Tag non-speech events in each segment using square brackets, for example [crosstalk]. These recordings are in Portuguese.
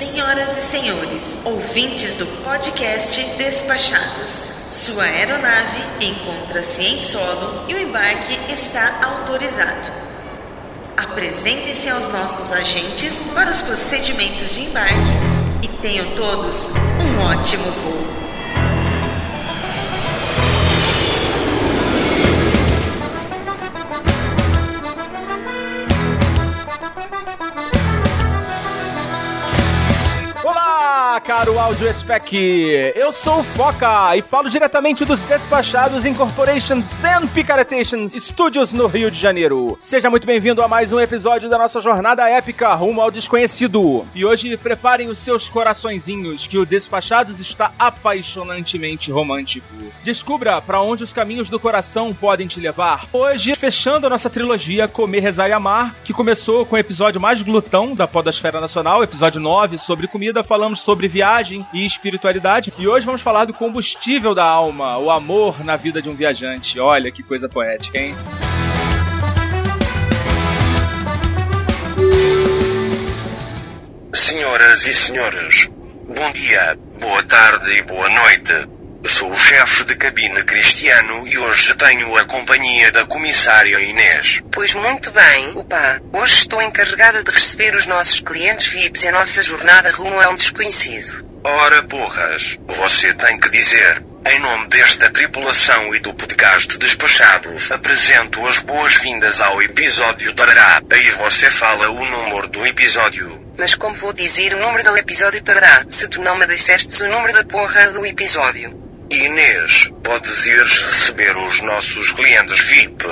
Senhoras e senhores, ouvintes do podcast Despachados, sua aeronave encontra-se em solo e o embarque está autorizado. Apresentem-se aos nossos agentes para os procedimentos de embarque e tenham todos um ótimo voo. Caro áudio spec. Eu sou o Foca e falo diretamente dos despachados Incorporations and Picaretations Studios no Rio de Janeiro. Seja muito bem-vindo a mais um episódio da nossa jornada épica rumo ao desconhecido. E hoje preparem os seus coraçõezinhos que o Despachados está apaixonantemente romântico. Descubra para onde os caminhos do coração podem te levar. Hoje, fechando a nossa trilogia Comer, Rezar e Amar, que começou com o episódio mais glutão da Podosfera Nacional, episódio 9 sobre comida, falamos sobre viagem e espiritualidade. E hoje vamos falar do combustível da alma, o amor na vida de um viajante. Olha que coisa poética, hein? Senhoras e senhores, bom dia, boa tarde e boa noite. Sou o chefe de cabine Cristiano e hoje tenho a companhia da comissária Inês. Pois muito bem, opa. Hoje estou encarregada de receber os nossos clientes VIPs e a nossa jornada rumo a um desconhecido. Ora porras, você tem que dizer. Em nome desta tripulação e do podcast Despachados, apresento as boas-vindas ao episódio Tarará. Aí você fala o número do episódio. Mas como vou dizer o número do episódio Tarará, se tu não me disseste o número da porra do episódio? Inês, podes ir receber os nossos clientes VIP.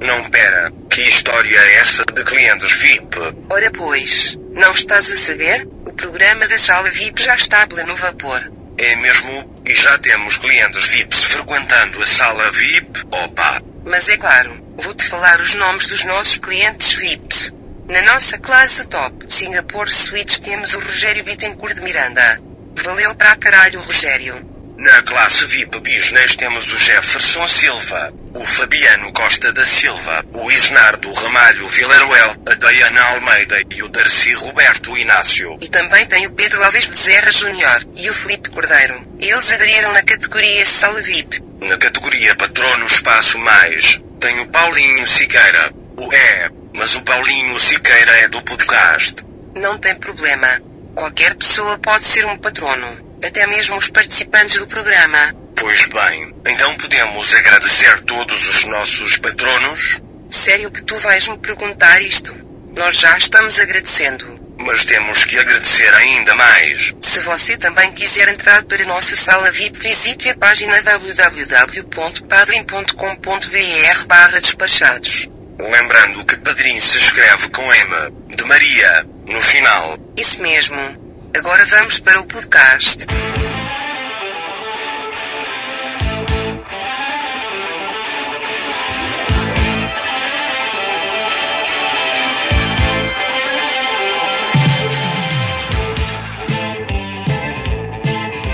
Não pera, que história é essa de clientes VIP? Ora pois, não estás a saber? O programa da sala VIP já está pleno vapor. É mesmo, e já temos clientes VIPs frequentando a sala VIP, opa. Mas é claro, vou-te falar os nomes dos nossos clientes VIPs. Na nossa classe top, Singapore Suites temos o Rogério Bittencourt de Miranda. Valeu pra caralho, Rogério. Na classe VIP Business temos o Jefferson Silva, o Fabiano Costa da Silva, o Isnardo Ramalho Vilaruel, a Diana Almeida e o Darcy Roberto Inácio. E também tem o Pedro Alves Bezerra Júnior e o Felipe Cordeiro. Eles aderiram na categoria Sala VIP. Na categoria Patrono Espaço Mais, tem o Paulinho Siqueira. O é, mas o Paulinho Siqueira é do podcast. Não tem problema. Qualquer pessoa pode ser um patrono até mesmo os participantes do programa. Pois bem, então podemos agradecer todos os nossos patronos? Sério que tu vais me perguntar isto? Nós já estamos agradecendo. Mas temos que agradecer ainda mais. Se você também quiser entrar para a nossa sala VIP, visite a página www.padrim.com.br barra despachados. Lembrando que Padrim se escreve com M, de Maria, no final. Isso mesmo. Agora vamos para o podcast.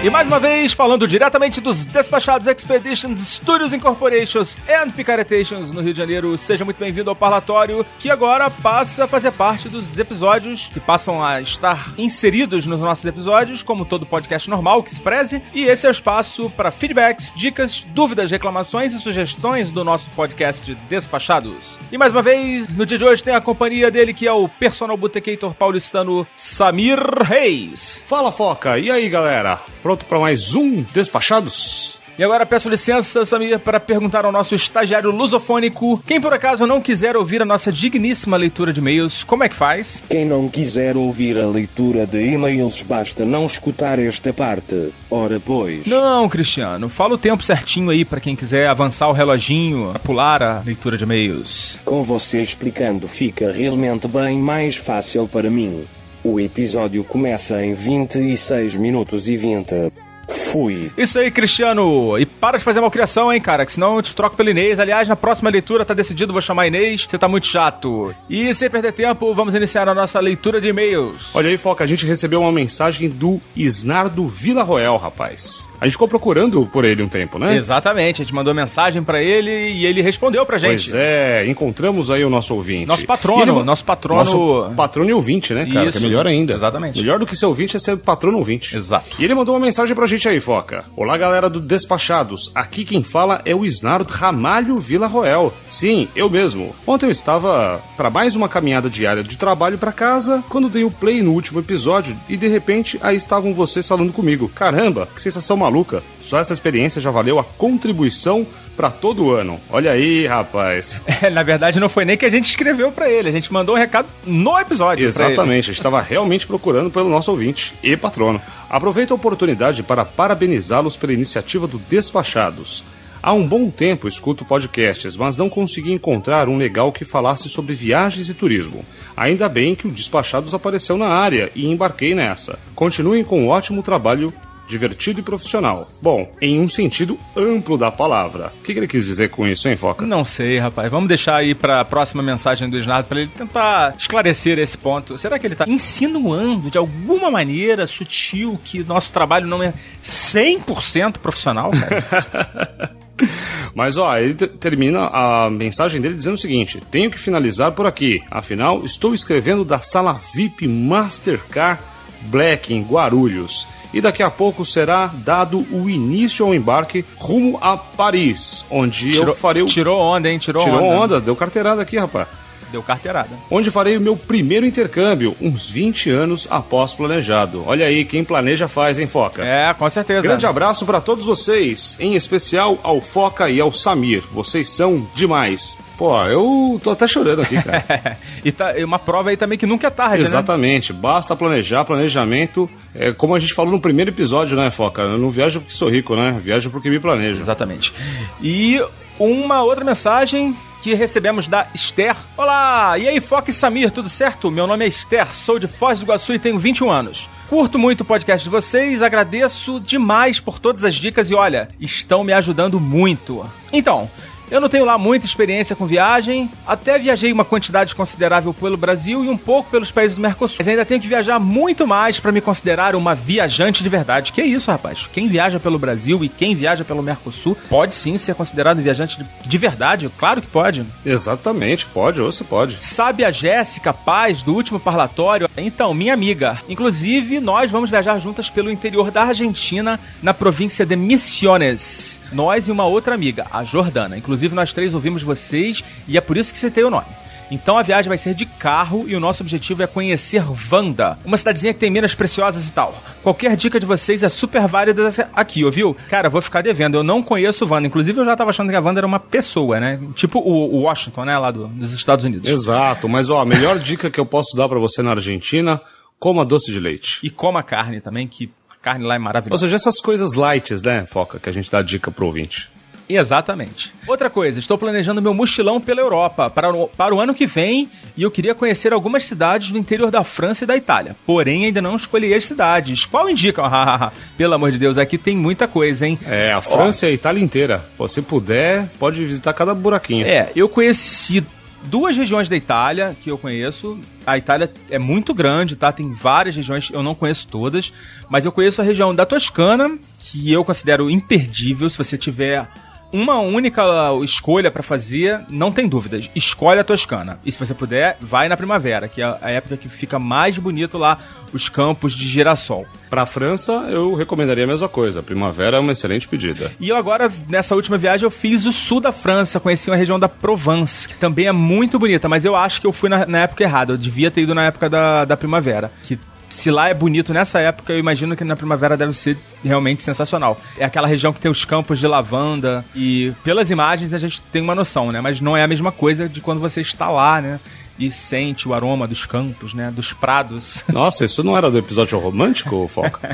E mais uma vez, falando diretamente dos Despachados Expeditions Studios Incorporations and Picaretations no Rio de Janeiro, seja muito bem-vindo ao Parlatório, que agora passa a fazer parte dos episódios que passam a estar inseridos nos nossos episódios, como todo podcast normal que se preze. E esse é o espaço para feedbacks, dicas, dúvidas, reclamações e sugestões do nosso podcast Despachados. E mais uma vez, no dia de hoje tem a companhia dele que é o personal botecator paulistano Samir Reis. Fala Foca, e aí galera? Para mais um Despachados? E agora peço licença, Samir, para perguntar ao nosso estagiário lusofônico: quem por acaso não quiser ouvir a nossa digníssima leitura de e-mails, como é que faz? Quem não quiser ouvir a leitura de e-mails, basta não escutar esta parte. Ora, pois. Não, Cristiano, fala o tempo certinho aí para quem quiser avançar o reloginho, pular a leitura de e-mails. Com você explicando, fica realmente bem mais fácil para mim. O episódio começa em 26 minutos e 20. Fui. Isso aí, Cristiano. E para de fazer malcriação, hein, cara, que senão eu te troco pela Inês. Aliás, na próxima leitura tá decidido, vou chamar Inês. Você tá muito chato. E sem perder tempo, vamos iniciar a nossa leitura de e-mails. Olha aí, Foca, a gente recebeu uma mensagem do Isnardo Vila Roel, rapaz. A gente ficou procurando por ele um tempo, né? Exatamente, a gente mandou mensagem pra ele e ele respondeu pra gente. Pois é, encontramos aí o nosso ouvinte. Nosso patrono, ele- nosso patrono- Nosso patrono e ouvinte, né, cara? Isso, que é melhor ainda. exatamente. Melhor do que ser ouvinte é ser patrono ouvinte. Exato. E ele mandou uma mensagem pra gente aí, Foca. Olá, galera do Despachados. Aqui quem fala é o Isnardo Ramalho Vila Roel. Sim, eu mesmo. Ontem eu estava pra mais uma caminhada diária de trabalho pra casa, quando dei o play no último episódio e de repente aí estavam vocês falando comigo. Caramba, que sensação maluca. Só essa experiência já valeu a contribuição pra todo ano. Olha aí, rapaz. É, na verdade, não foi nem que a gente escreveu pra ele, a gente mandou um recado no episódio. Exatamente, a gente estava realmente procurando pelo nosso ouvinte e patrono. Aproveito a oportunidade para parabenizá-los pela iniciativa do Despachados. Há um bom tempo escuto podcasts, mas não consegui encontrar um legal que falasse sobre viagens e turismo. Ainda bem que o Despachados apareceu na área e embarquei nessa. Continuem com um ótimo trabalho divertido e profissional. Bom, em um sentido amplo da palavra. O que que ele quis dizer com isso, hein, Foca? Não sei, rapaz. Vamos deixar aí pra próxima mensagem do Snardo pra ele tentar esclarecer esse ponto. Será que ele tá insinuando de alguma maneira sutil que nosso trabalho não é 100% profissional, cara? [laughs] Mas ó, ele te- termina a mensagem dele dizendo o seguinte: tenho que finalizar por aqui. Afinal, estou escrevendo da sala VIP Mastercard Black em Guarulhos. E daqui a pouco será dado o início ao embarque rumo a Paris, onde eu farei o. tirou onda, hein? Tirou, Tirou onda. onda, deu carteirada aqui, rapaz. Deu carteirada. Onde farei o meu primeiro intercâmbio, uns 20 anos após planejado. Olha aí, quem planeja faz, hein, Foca? É, com certeza. Grande abraço pra todos vocês, em especial ao Foca e ao Samir. Vocês são demais. Pô, eu tô até chorando aqui, cara. [laughs] e, tá, uma prova aí também que nunca é tarde, né? Exatamente, basta planejar, planejamento. É, como a gente falou no primeiro episódio, né, Foca? Eu não viajo porque sou rico, né? Viajo porque me planejo. Exatamente. E uma outra mensagem que recebemos da Esther. Olá! E aí, Foca e Samir, tudo certo? Meu nome é Esther, sou de Foz do Iguaçu e tenho 21 anos. Curto muito o podcast de vocês, agradeço demais por todas as dicas e olha, estão me ajudando muito. Então, eu não tenho lá muita experiência com viagem, até viajei uma quantidade considerável pelo Brasil e um pouco pelos países do Mercosul. Mas ainda tenho que viajar muito mais para me considerar uma viajante de verdade. Que isso, rapaz? Quem viaja pelo Brasil e quem viaja pelo Mercosul pode sim ser considerado viajante de, de verdade? Claro que pode. Exatamente, pode, ou você pode. Sabe a Jéssica Paz do último parlatório? Então, minha amiga. Inclusive, nós vamos viajar juntas pelo interior da Argentina, na província de Misiones. Nós e uma outra amiga, a Jordana. Inclusive, nós três ouvimos vocês e é por isso que citei o nome. Então a viagem vai ser de carro e o nosso objetivo é conhecer Vanda, uma cidadezinha que tem minas preciosas e tal. Qualquer dica de vocês é super válida aqui, ouviu? Cara, vou ficar devendo, eu não conheço Vanda. Inclusive eu já tava achando que a Vanda era uma pessoa, né? Tipo o, Washington, né? Lá do- dos Estados Unidos. Exato, mas ó, a melhor dica que eu posso dar pra você na Argentina, coma doce de leite. E coma carne também, que carne lá é Ou maravilhosa. seja, essas coisas light, né, Foca, que a gente dá dica pro ouvinte. Exatamente. Outra coisa, estou planejando meu mochilão pela Europa para o, para o ano que vem e eu queria conhecer algumas cidades do interior da França e da Itália. Porém, ainda não escolhi as cidades. Qual indica? [laughs] Pelo amor de Deus, aqui tem muita coisa, hein? É, a França e a Itália inteira. Se puder, pode visitar cada buraquinho. É, eu conheci duas regiões da Itália que eu conheço. A Itália é muito grande, tá? Tem várias regiões, eu não conheço todas, mas eu conheço a região da Toscana, que eu considero imperdível se você tiver uma única escolha pra fazer, não tem dúvidas. Escolhe a Toscana. E se você puder, vai na primavera, que é a época que fica mais bonito lá os campos de girassol. Pra França, eu recomendaria a mesma coisa. Primavera é uma excelente pedida. E eu agora, nessa última viagem, eu fiz o sul da França, conheci uma região da Provence, que também é muito bonita, mas eu acho que eu fui na, na época errada, eu devia ter ido na época da, da primavera. Que se lá é bonito nessa época, eu imagino que na primavera deve ser realmente sensacional. É aquela região que tem os campos de lavanda e pelas imagens a gente tem uma noção, né? Mas não é a mesma coisa de quando você está lá, né? E sente o aroma dos campos, né? Dos prados. [laughs] Nossa, isso não era do episódio romântico, Foca?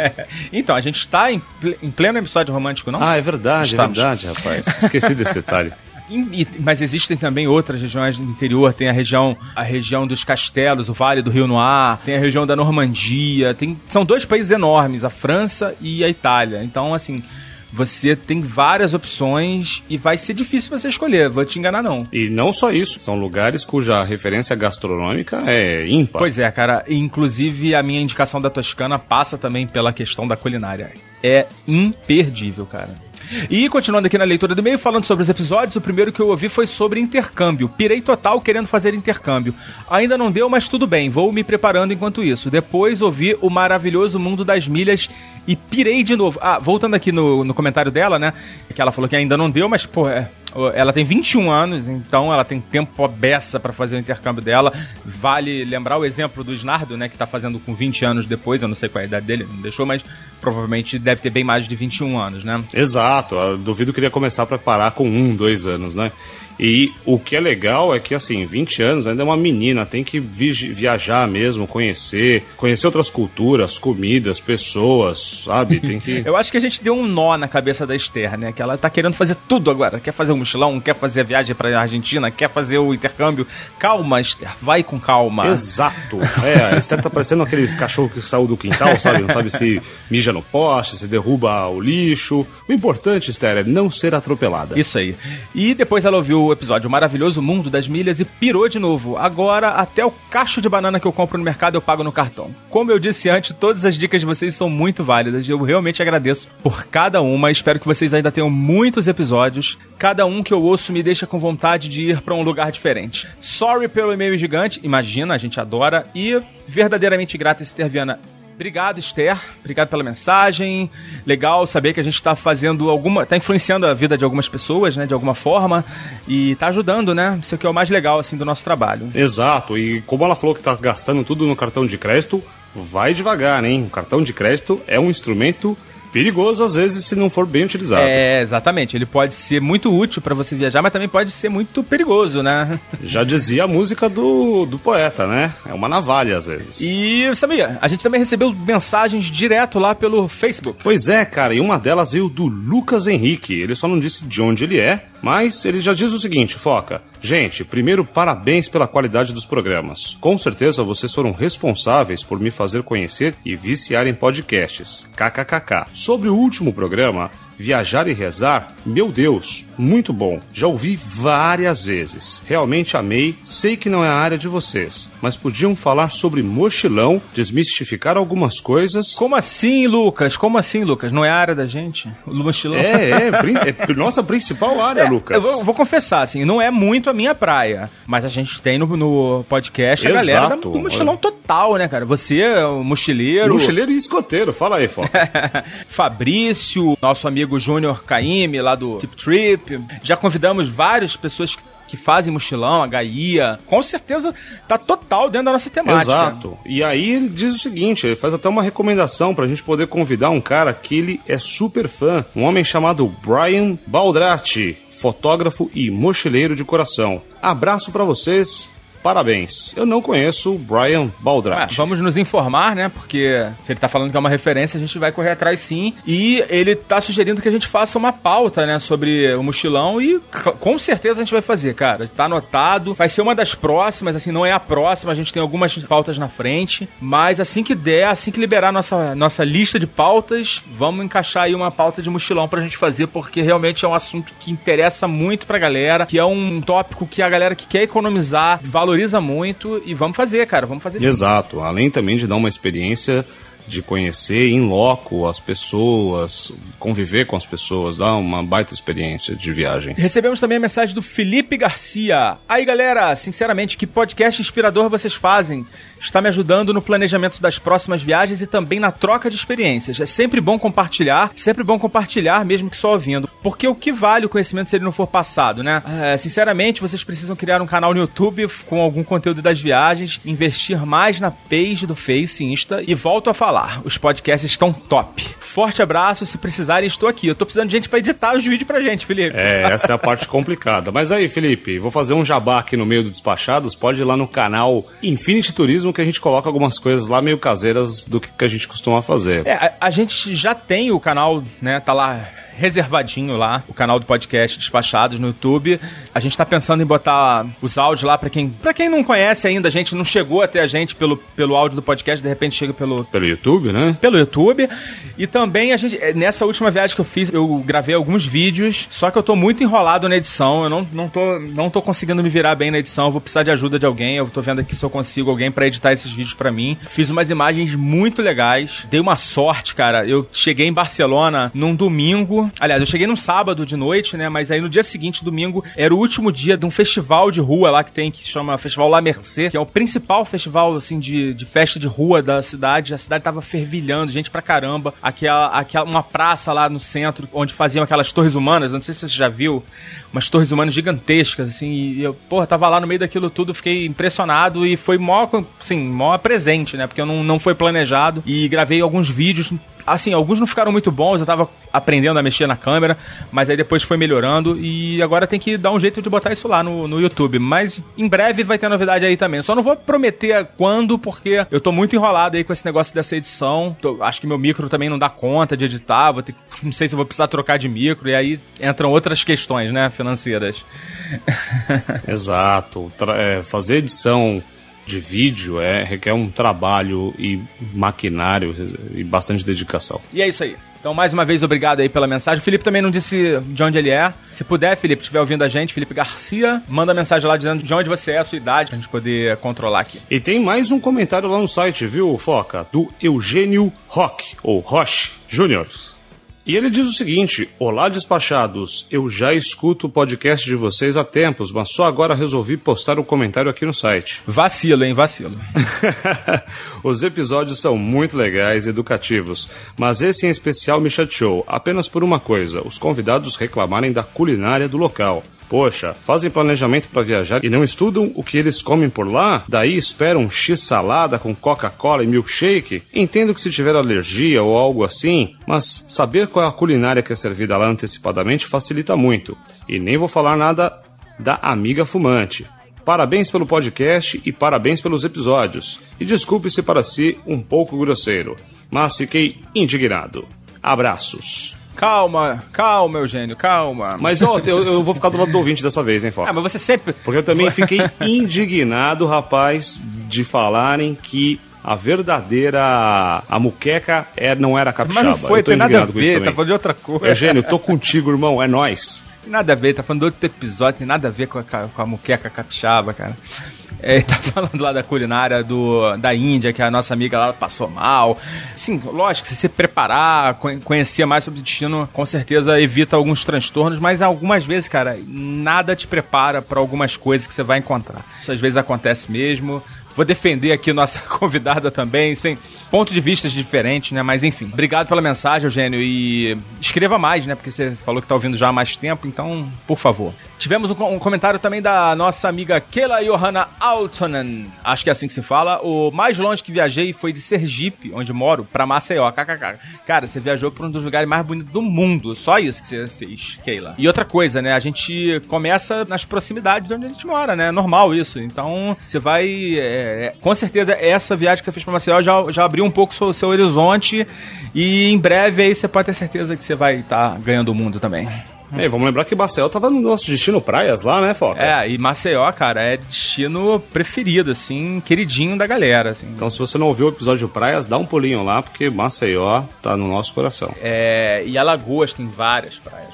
[laughs] então, a gente está em, ple- em pleno episódio romântico, não? ah, é verdade, Estamos. é verdade, rapaz. Esqueci desse detalhe. [laughs] E- mas existem também outras regiões do interior. Tem a região, a região dos castelos, o Vale do Rio Noir. Tem a região da Normandia. Tem, são dois países enormes, a França e a Itália. Então, assim, você tem várias opções e vai ser difícil você escolher. Vou te enganar não. E não só isso, são lugares cuja referência gastronômica é ímpar. Pois é, cara. Inclusive, a minha indicação da Toscana passa também pela questão da culinária. É imperdível, cara. E continuando aqui na leitura do e-mail, falando sobre os episódios, o primeiro que eu ouvi foi sobre intercâmbio. Pirei total querendo fazer intercâmbio. Ainda não deu, mas tudo bem, vou me preparando enquanto isso. Depois ouvi o maravilhoso mundo das milhas e pirei de novo. Ah, voltando aqui no, no comentário dela, né? Que ela falou que ainda não deu, mas, pô, é, ela tem 21 anos, então ela tem tempo beça pra fazer o intercâmbio dela. Vale lembrar o exemplo do Snardo, né? Que tá fazendo com 20 anos depois, eu não sei qual é a idade dele, não deixou, mas provavelmente deve ter bem mais de 21 anos, né? Exato, duvido que ele ia começar a preparar com um, dois anos, né? E o que é legal é que, assim, 20 anos ainda é uma menina, tem que vi- viajar mesmo, conhecer, conhecer outras culturas, comidas, pessoas, sabe? Tem que. [laughs] Eu acho que a gente deu um nó na cabeça da Esther, né? Que ela tá querendo fazer tudo agora. Quer fazer o mochilão, quer fazer a viagem pra Argentina, quer fazer o intercâmbio. Calma, Esther, vai com calma. Exato. É, a Esther tá parecendo aqueles cachorros que saiu do quintal, sabe? Não sabe se mija no poste, se derruba o lixo. O importante, Esther, é não ser atropelada. Isso aí. E depois ela ouviu o episódio Maravilhoso Mundo das Milhas e pirou de novo. Agora, até o cacho de banana que eu compro no mercado eu pago no cartão. Como eu disse antes, todas as dicas de vocês são muito válidas. Eu realmente agradeço por cada uma. Espero que vocês ainda tenham muitos episódios. Cada um que eu ouço me deixa com vontade de ir pra um lugar diferente. Sorry pelo e-mail gigante. Imagina, a gente adora. E verdadeiramente grata, Esther Viana. Obrigado, Esther. Obrigado pela mensagem. Legal saber que a gente está fazendo alguma. tá influenciando a vida de algumas pessoas, né? De alguma forma. E tá ajudando, né? Isso aqui é o mais legal, assim, do nosso trabalho. Exato, e como ela falou que tá gastando tudo no cartão de crédito, vai devagar, hein? O cartão de crédito é um instrumento perigoso às vezes se não for bem utilizado. É, exatamente. Ele pode ser muito útil para você viajar, mas também pode ser muito perigoso, né? [laughs] Já dizia a música do, do poeta, né? É uma navalha às vezes. E sabia, a gente também recebeu mensagens direto lá pelo Facebook. Pois é, cara, e uma delas veio do Lucas Henrique. Ele só não disse de onde ele é, mas ele já diz o seguinte, Foca. Gente, primeiro, parabéns pela qualidade dos programas. Com certeza vocês foram responsáveis por me fazer conhecer e viciar em podcasts. KKKK. Sobre o último programa, Viajar e Rezar, meu Deus, muito bom. Já ouvi várias vezes. Realmente amei. Sei que não é a área de vocês, mas podiam falar sobre mochilão, desmistificar algumas coisas. Como assim, Lucas? Como assim, Lucas? Não é a área da gente? O mochilão? É, é, [laughs] é nossa principal área, Lucas. Eu vou, vou confessar, assim, não é muito a minha praia. Mas a gente tem no, no podcast a galera da- Exato. do mochilão total, né, cara? Você, o mochileiro. Mochileiro e escoteiro, fala aí, Foca. [laughs] Fabrício, nosso amigo Júnior Caime, lá do Tip Trip. Já convidamos várias pessoas que, que fazem mochilão, a Gaia. Com certeza tá total dentro da nossa temática. Exato. E aí ele diz o seguinte, ele faz até uma recomendação pra gente poder convidar um cara que ele é super fã, um homem chamado Brian Baldrati, fotógrafo e mochileiro de coração. Abraço pra vocês. Parabéns. Eu não conheço o Brian Ah, Baldrati. vamos nos informar, né? Porque se ele tá falando que é uma referência, a gente vai correr atrás sim. E ele tá sugerindo que a gente faça uma pauta, né? Sobre o mochilão e com certeza a gente vai fazer, cara. Tá anotado. Vai ser uma das próximas, assim, não é a próxima. A gente tem algumas pautas na frente. Mas assim que der, assim que liberar nossa, nossa lista de pautas, vamos encaixar aí uma pauta de mochilão pra gente fazer, porque realmente é um assunto que interessa muito pra galera, que é um tópico que a galera que quer economizar valoriza muito. E vamos fazer, cara. Vamos fazer sim. Exato. Além também de dar uma experiência de conhecer em loco as pessoas, conviver com as pessoas, dar uma baita experiência de viagem. Recebemos também a mensagem do Felipe Garcia. Aí, galera, sinceramente, que podcast inspirador vocês fazem? Está me ajudando no planejamento das próximas viagens e também na troca de experiências. É sempre bom compartilhar, sempre bom compartilhar, mesmo que só ouvindo. Porque o que vale o conhecimento se ele não for passado, né? É, sinceramente, vocês precisam criar um canal no YouTube com algum conteúdo das viagens, investir mais na page do Face Insta e volto a falar. Os podcasts estão top. Forte abraço, se precisarem, estou aqui. Eu tô precisando de gente para editar os vídeos pra gente, Felipe. É, essa é a parte [laughs] complicada. Mas aí, Felipe, vou fazer um jabá aqui no meio do Despachados. Pode ir lá no canal Infinity Turismo que a gente coloca algumas coisas lá meio caseiras do que, que a gente costuma fazer. É, a, a gente já tem o canal, né? Tá lá reservadinho lá, o canal do podcast Despachados no YouTube. A gente tá pensando em botar os áudios lá para quem, para quem não conhece ainda, a gente não chegou até a gente pelo, pelo áudio do podcast, de repente chega pelo Pelo YouTube, né? pelo YouTube. E também a gente, eh, nessa última viagem que eu fiz, eu gravei alguns vídeos, só que eu tô muito enrolado na edição, eu não, não, tô, não tô conseguindo me virar bem na edição, eu vou precisar de ajuda de alguém, eu tô vendo aqui se eu consigo alguém pra editar esses vídeos pra mim. Fiz umas imagens muito legais, dei uma sorte, cara, eu cheguei em Barcelona num domingo, aliás, eu cheguei num sábado de noite, né, mas aí no dia seguinte, domingo, era o último dia de um festival de rua lá que tem, que chama Festival La Mercê, que é o principal festival, assim, de, de festa de rua da cidade, a cidade tava fervilhando, gente pra caramba, aquela, aquela, uma praça lá no centro, onde faziam aquelas torres humanas, não sei se você já viu, umas torres humanas gigantescas, assim, e eu, porra, tava lá no meio daquilo tudo, fiquei impressionado e foi mó, assim, mó presente, né, porque eu não, não foi planejado. E gravei alguns vídeos, assim, alguns não ficaram muito bons, eu tava aprendendo a mexer na câmera, mas aí depois foi melhorando e agora tem que dar um jeito de botar isso lá no, no YouTube. Mas em breve vai ter novidade aí também. Só não vou prometer quando, porque eu tô muito enrolado aí com esse negócio dessa edição. Tô- acho que meu micro também não dá conta de editar, vou ter, não sei se vou precisar trocar de micro, e aí entram outras questões, né, financeiras. [laughs] Exato. Tra- é, fazer edição de vídeo é, requer um trabalho e maquinário e bastante dedicação. E é isso aí. Então, mais uma vez, obrigado aí pela mensagem. O Felipe também não disse de onde ele é. Se puder, Felipe, estiver ouvindo a gente, Felipe Garcia, manda mensagem lá dizendo de onde você é, a sua idade, pra gente poder controlar aqui. E tem mais um comentário lá no site, viu, Foca? Do Eugênio Rock, ou Roche Júnior. E ele diz o seguinte: Olá, despachados. Eu já escuto o podcast de vocês há tempos, mas só agora resolvi postar o comentário aqui no site. [laughs] Vacilo, hein? Vacilo. [laughs] Os episódios são muito legais e educativos, mas esse em especial me chateou apenas por uma coisa: os convidados reclamarem da culinária do local. Poxa, fazem planejamento para viajar e não estudam o que eles comem por lá? Daí esperam x-salada com Coca-Cola e milkshake? Entendo que se tiver alergia ou algo assim, mas saber qual é a culinária que é servida lá antecipadamente facilita muito. E nem vou falar nada da amiga fumante. Parabéns pelo podcast e parabéns pelos episódios. E desculpe-se para si um pouco grosseiro, mas fiquei indignado. Abraços. Calma, calma, Eugênio, calma. Mas ó, eu, eu vou ficar do lado do ouvinte dessa vez, hein, Ah, Foca? mas você sempre. Porque eu também fiquei indignado, rapaz, de falarem que a verdadeira a muqueca é, não era capixaba. Mas não foi, eu tô tem nada a indignado com isso ver, tá falando de outra coisa. Eugênio, tô contigo, irmão, é nós. Nada a ver, tá falando do outro episódio, tem nada a ver com a, com a muqueca capixaba, cara. É, tá [laughs] falando lá da culinária do, da Índia, que a nossa amiga lá passou mal. Sim, lógico, se você preparar, conhe- conhecer mais sobre o destino, com certeza evita alguns transtornos, mas algumas vezes, cara, nada te prepara para algumas coisas que você vai encontrar. Isso às vezes acontece mesmo. Vou defender aqui nossa [laughs] convidada também, sem ponto de vista diferentes, né? Mas enfim, obrigado pela mensagem, Eugênio. E escreva mais, né? Porque você falou que tá ouvindo já há mais tempo, então, por favor. Tivemos um, um comentário também da nossa amiga Kela Johanna Altonen. Acho que é assim que se fala. O mais longe que viajei foi de Sergipe, onde moro, pra Maceió. KKK. Cara, você viajou pra um dos lugares mais bonitos do mundo. Só isso que você fez, Keila. E outra coisa, né? A gente começa nas proximidades de onde a gente mora, né? É normal isso. Então, você vai. é, com certeza, essa viagem que você fez pra Maceió já, já abriu um pouco o seu, seu horizonte. E em breve aí você pode ter certeza que você vai estar ganhando o mundo também. É, vamos lembrar que Bacel tava no nosso destino praias lá, né, Foca? É, e Maceió, cara, é destino preferido, assim, queridinho da galera, assim. Então, se você não ouviu o episódio Praias, dá um pulinho lá, porque Maceió tá no nosso coração. É, e Alagoas tem várias praias.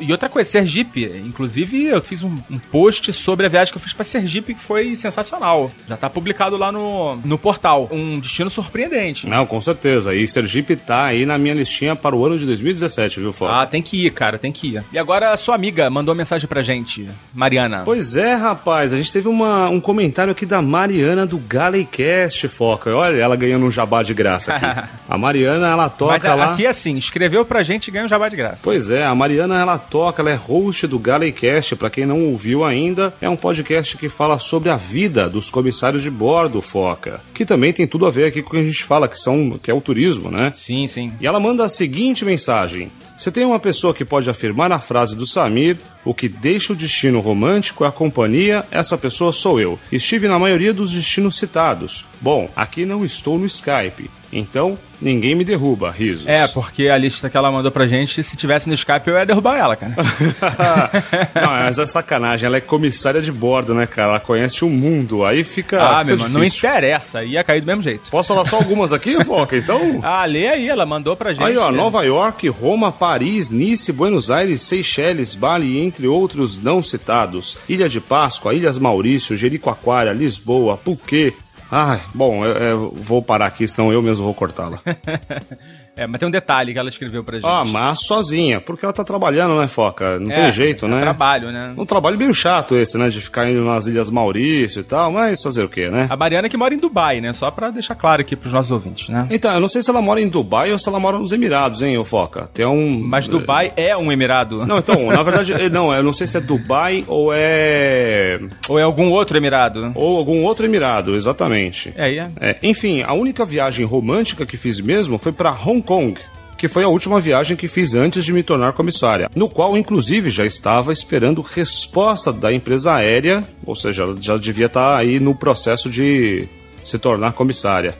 E outra coisa, Sergipe. Inclusive, eu fiz um, um post sobre a viagem que eu fiz pra Sergipe, que foi sensacional. Já tá publicado lá no, no portal. Um destino surpreendente. Não, com certeza. E Sergipe tá aí na minha listinha para o ano de 2017, viu, Foca? Ah, tem que ir, cara, tem que ir. E agora a sua amiga mandou uma mensagem pra gente, Mariana. Pois é, rapaz, a gente teve uma, um comentário aqui da Mariana do Galecast, Foca. Olha, ela ganhando um jabá de graça aqui. [laughs] a Mariana, ela toca Mas lá... aqui é assim, escreveu pra gente e ganha um jabá de graça. Pois é, a Mariana ela toca, ela é host do Galecast, pra quem não ouviu ainda, é um podcast que fala sobre a vida dos comissários de bordo, Foca, que também tem tudo a ver aqui com o que a gente fala, que são que é o turismo, né? Sim, sim. E ela manda a seguinte mensagem: Você tem uma pessoa que pode afirmar a frase do Samir, O que deixa o destino romântico é a companhia, essa pessoa sou eu. Estive na maioria dos destinos citados. Bom, aqui não estou no Skype. Então, ninguém me derruba, risos. É, porque a lista que ela mandou pra gente, se tivesse no Skype, eu ia derrubar ela, cara. [laughs] não, mas é sacanagem. Ela é comissária de bordo, né, cara? Ela conhece o mundo. Aí fica. Ah, meu irmão, não interessa. Ia cair do mesmo jeito. Posso falar só algumas aqui, [laughs] Foca, então? Ah, lê aí. Ela mandou pra gente. Aí, ó, né? Nova York, Roma, Paris, Nice, Buenos Aires, Seychelles, Bali, entre outros não citados. Ilha de Páscoa, Ilhas Maurício, Jericoacoara, Lisboa, Phuket, Ai, bom, eu, eu, vou parar aqui, senão eu mesmo vou cortá-la. [laughs] É, mas tem um detalhe que ela escreveu pra gente. Ah, mas sozinha, porque ela tá trabalhando, né, Foca? Não é, tem jeito, é né? trabalho, né? Um trabalho meio chato esse, né? De ficar indo nas Ilhas Maurício e tal, mas fazer o quê, né? A Mariana que mora em Dubai, né? Só pra deixar claro aqui pros nossos ouvintes, né? Então, eu não sei se ela mora em Dubai ou se ela mora nos Emirados, hein, ô Foca? Tem um... Mas Dubai é um emirado. Não, então, na verdade, [laughs] não, eu não sei se é Dubai ou é... Ou é algum outro emirado. Ou algum outro emirado, exatamente. É, é. é enfim, a única viagem romântica que fiz mesmo foi para Hong Kong, que foi a última viagem que fiz antes de me tornar comissária, no qual inclusive já estava esperando resposta da empresa aérea, ou seja, já devia estar aí no processo de se tornar comissária.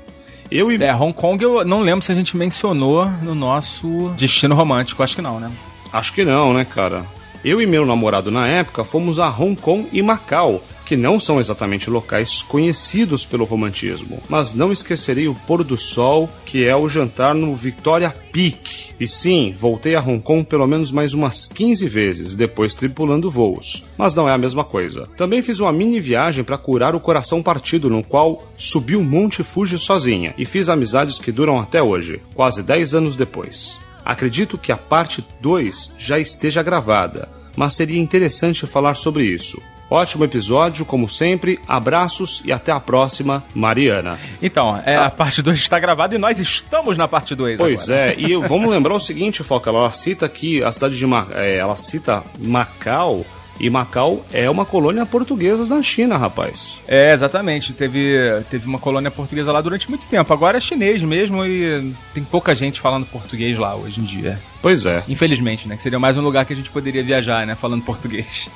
Eu e... É, Hong Kong eu não lembro se a gente mencionou no nosso destino romântico, acho que não, né? Acho que não, né, cara? Eu e meu namorado na época fomos a Hong Kong e Macau, que não são exatamente locais conhecidos pelo romantismo, mas não esquecerei o pôr do sol, que é o jantar no Victoria Peak. E sim, voltei a Hong Kong pelo menos mais umas 15 vezes, depois tripulando voos. Mas não é a mesma coisa. Também fiz uma mini viagem para curar o coração partido, no qual subi o Monte Fuji sozinha e fiz amizades que duram até hoje, quase 10 anos depois. Acredito que a parte 2 já esteja gravada, mas seria interessante falar sobre isso. Ótimo episódio, como sempre. Abraços e até a próxima, Mariana. Então, é, ah. a parte 2 está gravada e nós estamos na parte 2. Pois agora. é, e vamos lembrar o seguinte, Foca, ela cita aqui a cidade de Ma é, ela cita Macau. E Macau é uma colônia portuguesa na China, rapaz. É, exatamente. Teve, teve uma colônia portuguesa lá durante muito tempo. Agora é chinês mesmo e tem pouca gente falando português lá hoje em dia. Pois é. Infelizmente, né? Que seria mais um lugar que a gente poderia viajar, né? Falando português.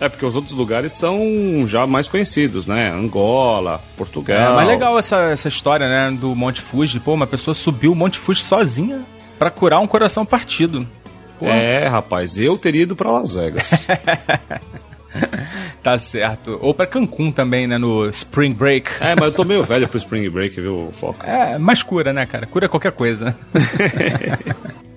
É, porque os outros lugares são já mais conhecidos, né? Angola, Portugal. É, mas legal essa, essa história, né? Do Monte Fuji. Pô, uma pessoa subiu o Monte Fuji sozinha para curar um coração partido. Pô. É, rapaz, eu teria ido para Las Vegas. [laughs] tá certo. Ou para Cancún também, né? No Spring Break. É, mas eu tô meio velho pro Spring Break, viu, Foco? É, mas cura, né, cara? Cura qualquer coisa. [laughs]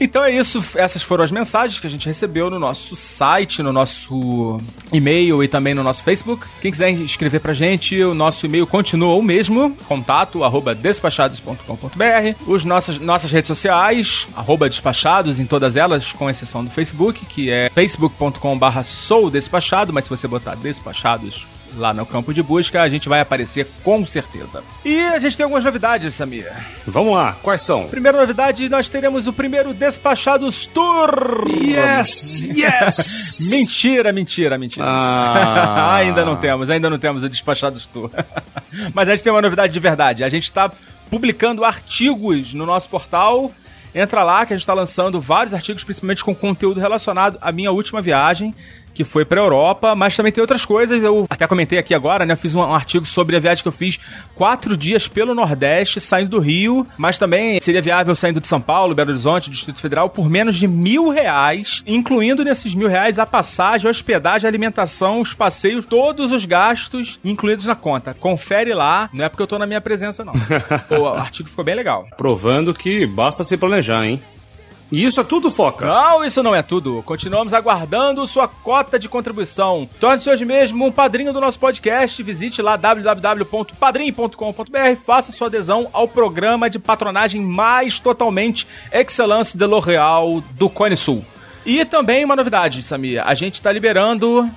Então é isso, essas foram as mensagens que a gente recebeu no nosso site, no nosso e-mail e também no nosso Facebook. Quem quiser escrever pra gente, o nosso e-mail continua o mesmo, contato arroba despachados.com.br. Os nossas, nossas redes sociais, arroba despachados em todas elas, com exceção do Facebook, que é facebook.com barra sou despachado, mas se você botar despachados lá no campo de busca, a gente vai aparecer com certeza. E a gente tem algumas novidades, Samir. Vamos lá, quais são? Primeira novidade, nós teremos o primeiro Despachados Tour. Yes, yes. [laughs] mentira, mentira, mentira. Ah. [laughs] ainda não temos, ainda não temos o Despachados Tour. [laughs] Mas a gente tem uma novidade de verdade. A gente está publicando artigos no nosso portal Entra lá que a gente está lançando vários artigos, principalmente com conteúdo relacionado à minha última viagem que foi pra Europa, mas também tem outras coisas. Eu até comentei aqui agora, né? Fiz um, um, artigo sobre a viagem que eu fiz quatro dias pelo Nordeste, saindo do Rio, mas também seria viável saindo de São Paulo, Belo Horizonte, Distrito Federal, por menos de mil reais, incluindo nesses mil reais a passagem, a hospedagem, a alimentação, os passeios, todos os gastos incluídos na conta. Confere lá, não é porque eu tô na minha presença, não. [laughs] o artigo ficou bem legal. Provando que basta se planejar, hein? E isso é tudo, Foca? Não, isso não é tudo. Continuamos aguardando sua cota de contribuição. Torne-se hoje mesmo um padrinho do nosso podcast. Visite lá www.padrim.com.br faça sua adesão ao programa de patronagem mais totalmente Excellence de L'Oréal do Cone Sul. E também uma novidade, Samir. A gente está liberando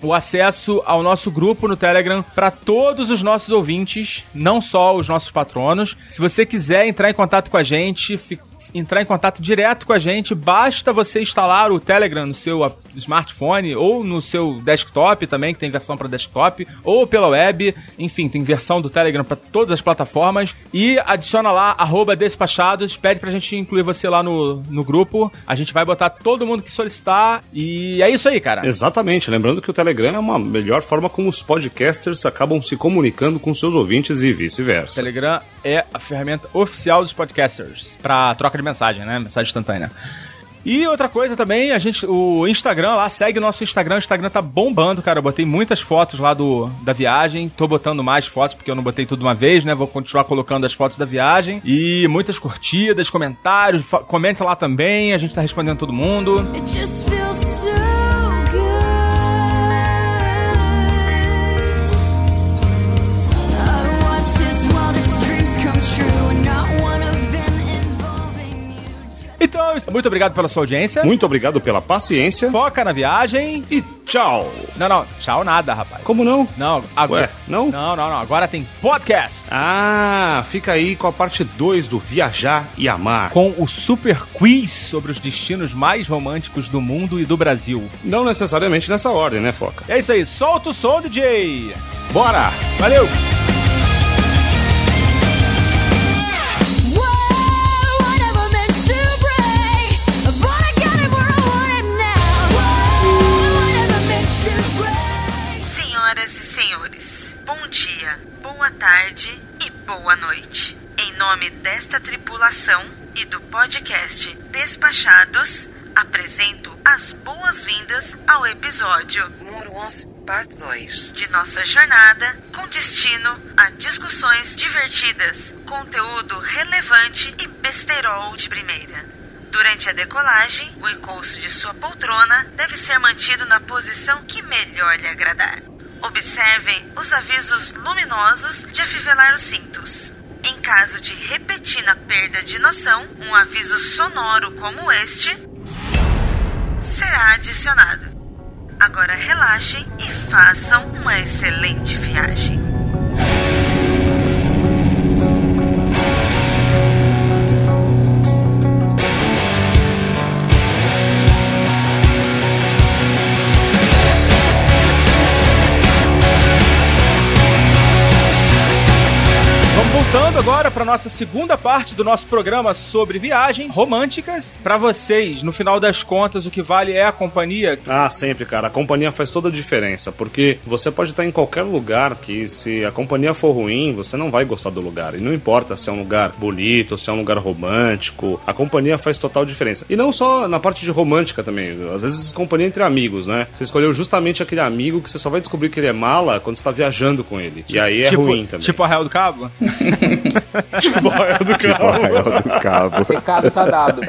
o acesso ao nosso grupo no Telegram para todos os nossos ouvintes, não só os nossos patronos. Se você quiser entrar em contato com a gente, entrar em contato direto com a gente, basta você instalar o Telegram no seu smartphone ou no seu desktop também, que tem versão para desktop, ou pela web, enfim, tem versão do Telegram para todas as plataformas e adiciona lá arroba despachados, pede pra gente incluir você lá no, no grupo. A gente vai botar todo mundo que solicitar e é isso aí, cara. Exatamente, lembrando que o Telegram é uma melhor forma como os podcasters acabam se comunicando com seus ouvintes e vice-versa. Telegram é a ferramenta oficial dos podcasters para troca de mensagem, né? Mensagem instantânea. E outra coisa também, a gente, o Instagram lá, segue o nosso Instagram, o Instagram tá bombando, cara. Eu botei muitas fotos lá do, da viagem, tô botando mais fotos porque eu não botei tudo uma vez, né? Vou continuar colocando as fotos da viagem. E muitas curtidas, comentários, comenta lá também, a gente tá respondendo todo mundo. It just feels Então, muito obrigado pela sua audiência. Muito obrigado pela paciência. Foca na viagem. E tchau. Não, não. Tchau nada, rapaz. Como não? Não, agora. Ué, não? Não, não, não. Agora tem podcast. Ah, fica aí com a parte 2 do Viajar e Amar. Com o super quiz sobre os destinos mais românticos do mundo e do Brasil. Não necessariamente nessa ordem, né, Foca? É isso aí. Solta o som, DJ. Bora. Valeu. Nome desta tripulação e do podcast Despachados, apresento as boas-vindas ao episódio número 11, parte 2 de nossa jornada com destino a discussões divertidas, conteúdo relevante e besterol de primeira. Durante a decolagem, o encosto de sua poltrona deve ser mantido na posição que melhor lhe agradar. Observem os avisos luminosos de afivelar os cintos. Em caso de repentina perda de noção, um aviso sonoro como este será adicionado. Agora relaxem e façam uma excelente viagem. Agora para nossa segunda parte do nosso programa sobre viagens românticas. Para vocês, no final das contas, o que vale é a companhia. Ah, sempre, cara. A companhia faz toda a diferença, porque você pode estar em qualquer lugar que se a companhia for ruim, você não vai gostar do lugar. E não importa se é um lugar bonito, se é um lugar romântico, a companhia faz total diferença. E não só na parte de romântica também. Às vezes companhia entre amigos, né? Você escolheu justamente aquele amigo que você só vai descobrir que ele é mala quando você tá viajando com ele. E aí é tipo, ruim também. Tipo a Real do Cabo? [laughs] [laughs] tipo Arraial do Cabo. Arraial do Cabo. Recado tá dado.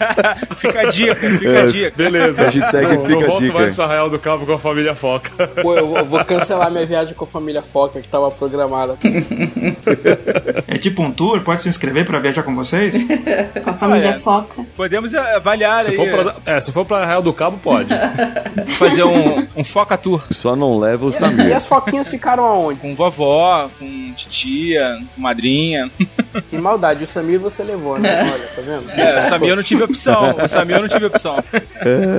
[laughs] fica a dica, fica a dica. Beleza. Hashtag não, fica não a volto dica. mais pro Arraial do Cabo com a família Foca. Pô, eu, eu vou cancelar minha viagem com a família Foca que tava programada. É tipo um tour? Pode se inscrever pra viajar com vocês? [laughs] Com a família Ah, é. Foca. Podemos avaliar Se aí. for, pra, é, se for pra Arraial do Cabo, pode. Fazer um, um foca tour. Só não leva o E Samir. as foquinhas ficaram aonde? Com vovó, com titia, madrinha. [laughs] Que maldade, o Samir você levou, né? Olha, tá vendo? É, o Samir eu não tive opção. O Samir eu não tive opção.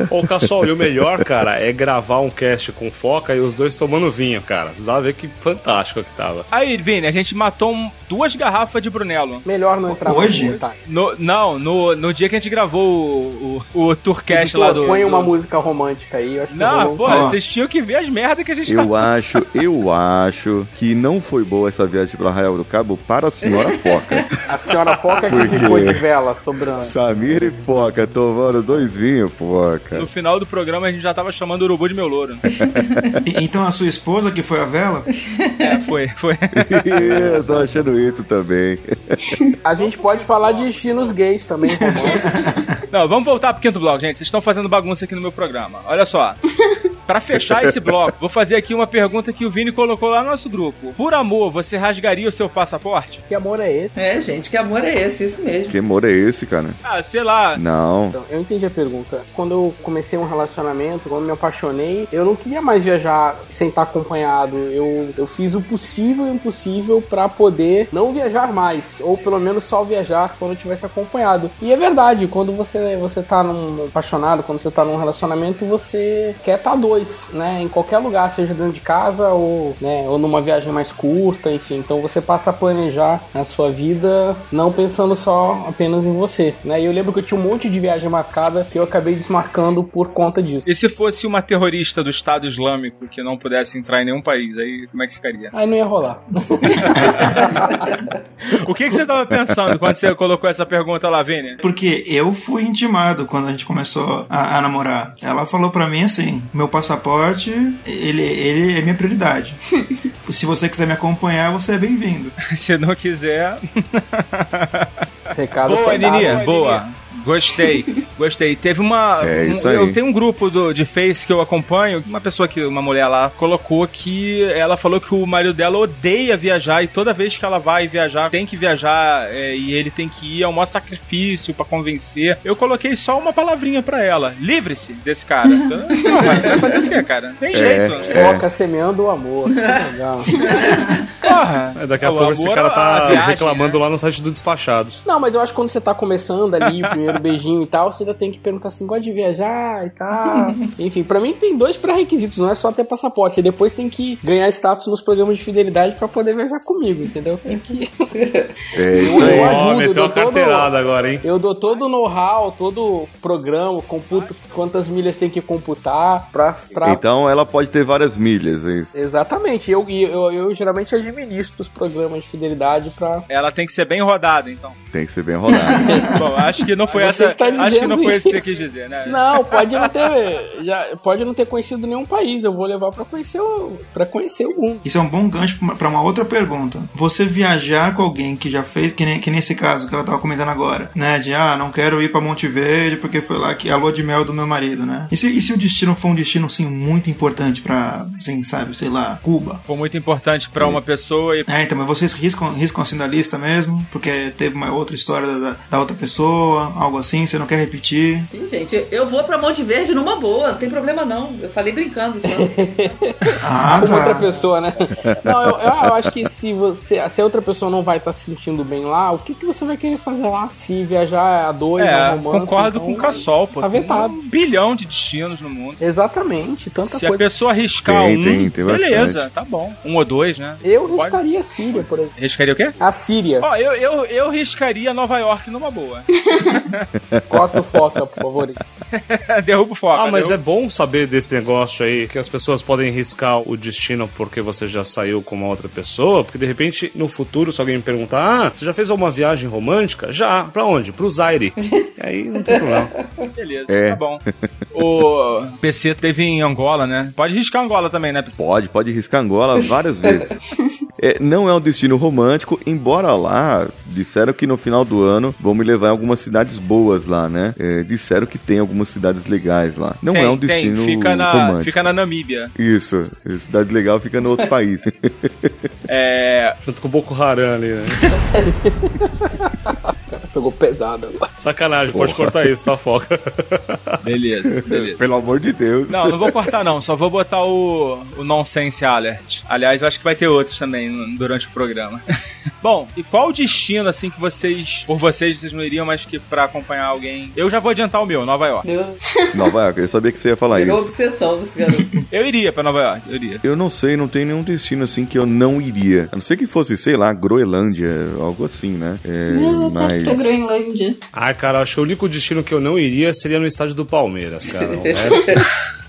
Ô, Cassol, e o melhor, cara, é gravar um cast com Foca e os dois tomando vinho, cara. Você dá pra ver que fantástico que tava. Aí, Vini, a gente matou um- duas garrafas de Brunello. Melhor não entrar Hoje? no não, no, no dia que a gente gravou o, o, o Tourcast lá do. Põe do- uma música romântica aí, eu acho que Não, pô, Ó. vocês tinham que ver as merdas que a gente Eu tá. acho, eu acho que não foi boa essa viagem pra Arraial do Cabo para a senhora Foca. [laughs] A senhora Foca que Por quê? ficou de vela sobrando. Samir e Foca tomando dois vinhos, Foca. No final do programa a gente já tava chamando o urubu de meu louro. Então a sua esposa que foi a vela? É, foi, foi. eu tô achando isso também. A gente pode falar de destinos gays também, românticos. Não, vamos voltar pro quinto bloco, gente. Vocês estão fazendo bagunça aqui no meu programa. Olha só. Pra fechar esse bloco, vou fazer aqui uma pergunta que o Vini colocou lá no nosso grupo. Por amor, você rasgaria o seu passaporte? Que amor é esse? É, gente, que amor é esse? Isso mesmo. Que amor é esse, cara? Ah, sei lá. Não. Então, eu entendi a pergunta. Quando eu comecei um relacionamento, quando me apaixonei, eu não queria mais viajar sem estar acompanhado. Eu, eu fiz o possível e o impossível pra poder não viajar mais, ou pelo menos só viajar quando eu tivesse acompanhado. E é verdade, quando você você tá num apaixonado, quando você tá num relacionamento, você quer estar dois, né? Em qualquer lugar, seja dentro de casa ou, né, ou numa viagem mais curta, enfim. Então você passa a planejar a sua vida não pensando só apenas em você, né? E eu lembro que eu tinha um monte de viagem marcada que eu acabei desmarcando por conta disso. E se fosse uma terrorista do Estado Islâmico que não pudesse entrar em nenhum país, aí como é que ficaria? Aí não ia rolar. [laughs] O que, que você tava pensando quando você colocou essa pergunta lá, Vini? Porque eu fui intimado quando a gente começou a, a namorar. Ela falou pra mim assim: meu passaporte, ele, ele é minha prioridade. [laughs] Se você quiser me acompanhar, você é bem-vindo. [laughs] Se não quiser. Recado boa, dado. Nininha, boa. Gostei, gostei. Teve uma. É um- isso aí. Eu tenho um grupo do, de Face que eu acompanho. Uma pessoa que, uma mulher lá, colocou que ela falou que o marido dela odeia viajar e toda vez que ela vai viajar, tem que viajar é, e ele tem que ir. É um maior sacrifício pra convencer. Eu coloquei só uma palavrinha pra ela: livre-se desse cara. [laughs] Então, não, vai, vai fazer o quê, cara? Não tem É, jeito. é. Foca semeando o amor. Legal. [laughs] Porra. É, daqui a pouco esse amor cara à tá viagem, reclamando né? lá no site do Despachados. Não, mas eu acho que quando você tá começando ali, o [laughs] primeiro beijinho e tal, você ainda tem que perguntar assim, gosta de viajar e tal. [laughs] Enfim, pra mim tem dois pré-requisitos, não é só ter passaporte, e depois tem que ganhar status nos programas de fidelidade pra poder viajar comigo, entendeu? Tem que... [laughs] É isso Eu aí. ajudo, Ó, eu meteu uma carteirada agora, hein? Eu dou todo o know-how, todo o programa, computo quantas milhas tem que computar pra... pra... Então ela pode ter várias milhas, é isso. Exatamente, eu, e eu, eu, geralmente administro os programas de fidelidade pra... Ela tem que ser bem rodada, então. Tem que ser bem rodado. [laughs] Bom, acho que não foi Você essa. que tá acho que não dizendo foi isso que você quis dizer, né? Não, pode não ter, já, pode não ter conhecido nenhum país. Eu vou levar pra conhecer o, para conhecer o mundo. Isso é um bom gancho pra uma- outra pergunta. Você viajar com alguém que já fez, que, nem, que nesse caso que ela tava comentando agora, né? De ah, não quero ir pra Monte Verde porque foi lá que é a lua de mel do meu marido, né? E se, e se o destino for um destino, assim, muito importante pra, assim, sabe, sei lá, Cuba? Foi muito importante pra uma pessoa e. É, então, mas vocês riscam, riscam assim da lista mesmo? Porque teve uma outra história da, da outra pessoa, algo assim, você não quer repetir? Sim, gente, eu- vou pra Monte Verde numa boa, não tem problema não. Eu falei brincando só. [laughs] Ah, Como outra tá. pessoa, né? Não, eu, eu- eu acho que se você, se a outra pessoa não vai estar se sentindo bem lá, o que, que você vai querer fazer lá? Se viajar a dois, É, a romance, concordo então, com o Cassol, pô. Tá Tem vetado. Um bilhão de destinos no mundo. Exatamente, tanta Se a coisa. pessoa arriscar Tem, um, tem, tem beleza, bastante. tá bom. Um ou dois, né? Eu Pode- riscaria a Síria, por exemplo. Riscaria o quê? A Síria. Ó, eu, eu, eu riscaria Nova York numa boa. [laughs] Corta o foca, por favor. [laughs] Derruba o foco. Ah, mas é bom saber desse negócio aí, que as pessoas podem riscar o destino porque você já saiu com uma outra pessoa, porque de repente, no futuro, se alguém me perguntar, ah, você já fez alguma viagem romântica? Já. Pra onde? Pro Zaire. E aí não tem problema. [laughs] Beleza, É. tá bom. O PC teve em Angola, né? Pode riscar Angola também, né, PC? Pode, pode riscar Angola várias vezes. [laughs] É, não é um destino romântico, embora lá disseram que no final do ano vão me levar em algumas cidades boas lá, né? É, disseram que tem algumas cidades legais lá. Não tem, é um tem. destino Fica na, romântico. fica na Namíbia. Isso, cidade legal fica no outro [laughs] país. É, Junto com o Boko Haram ali, né? [laughs] Pegou pesado agora. Sacanagem, pode cortar isso, tá, Foca? [laughs] beleza, beleza. Pelo amor de Deus. Não, não vou cortar não, só vou botar o, o Nonsense Alert. Aliás, eu acho que vai ter outros também durante o programa. [laughs] Bom, e qual o destino, assim, que vocês, por vocês, vocês não iriam, mas que pra acompanhar alguém... Eu já vou adiantar o meu, Nova York. Deu- [laughs] Nova York, eu sabia que você ia falar Virou isso. obsessão desse garoto. Eu iria pra Nova York, eu iria. Eu não sei, não tem nenhum destino assim que eu não iria. A não ser que fosse, sei lá, Groenlândia, algo assim, né? É, Eu mas... Groenlândia. Ah, cara, acho que o único destino que eu não iria seria no estádio do Palmeiras, cara. Resto...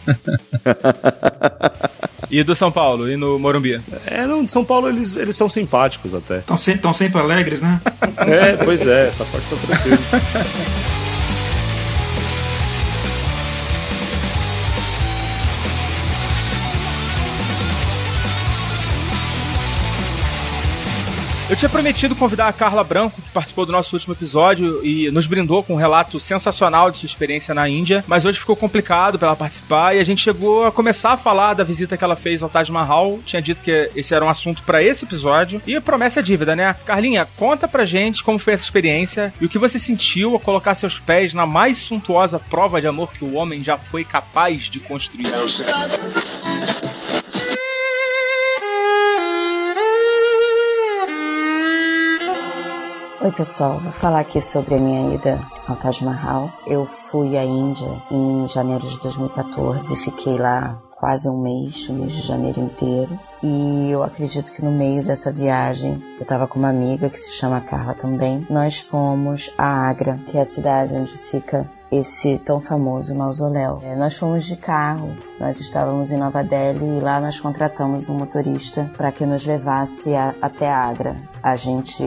[laughs] E do São Paulo, e no Morumbi. É, não, de São Paulo eles, eles são simpáticos até. Estão se, sempre alegres, né? É, pois é, essa parte tá tranquila. [laughs] Eu tinha prometido convidar a Carla Branco, que participou do nosso último episódio e nos brindou com um relato sensacional de sua experiência na Índia, mas hoje ficou complicado para ela participar e a gente chegou a começar a falar da visita que ela fez ao Taj Mahal. Tinha dito que esse era um assunto para esse episódio e promessa é dívida, né? Carlinha, conta pra gente como foi essa experiência e o que você sentiu ao colocar seus pés na mais suntuosa prova de amor que o homem já foi capaz de construir. Oi pessoal, vou falar aqui sobre a minha ida ao Taj Mahal. Eu fui à Índia em janeiro de 2014, fiquei lá quase um mês, o mês de janeiro inteiro. E eu acredito que no meio dessa viagem, eu estava com uma amiga que se chama Carla também. Nós fomos a Agra, que é a cidade onde fica esse tão famoso mausoléu. É, nós fomos de carro, nós estávamos em Nova Delhi e lá nós contratamos um motorista para que nos levasse a, até Agra. A gente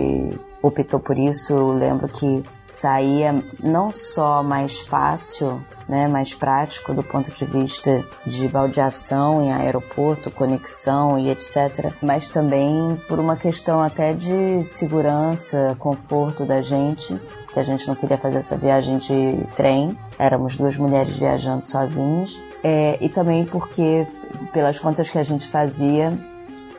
optou por isso, eu lembro que saía não só mais fácil, né, mais prático do ponto de vista de baldeação em aeroporto, conexão e etc, mas também por uma questão até de segurança, conforto da gente, que a gente não queria fazer essa viagem de trem, éramos duas mulheres viajando sozinhas, é, e também porque pelas contas que a gente fazia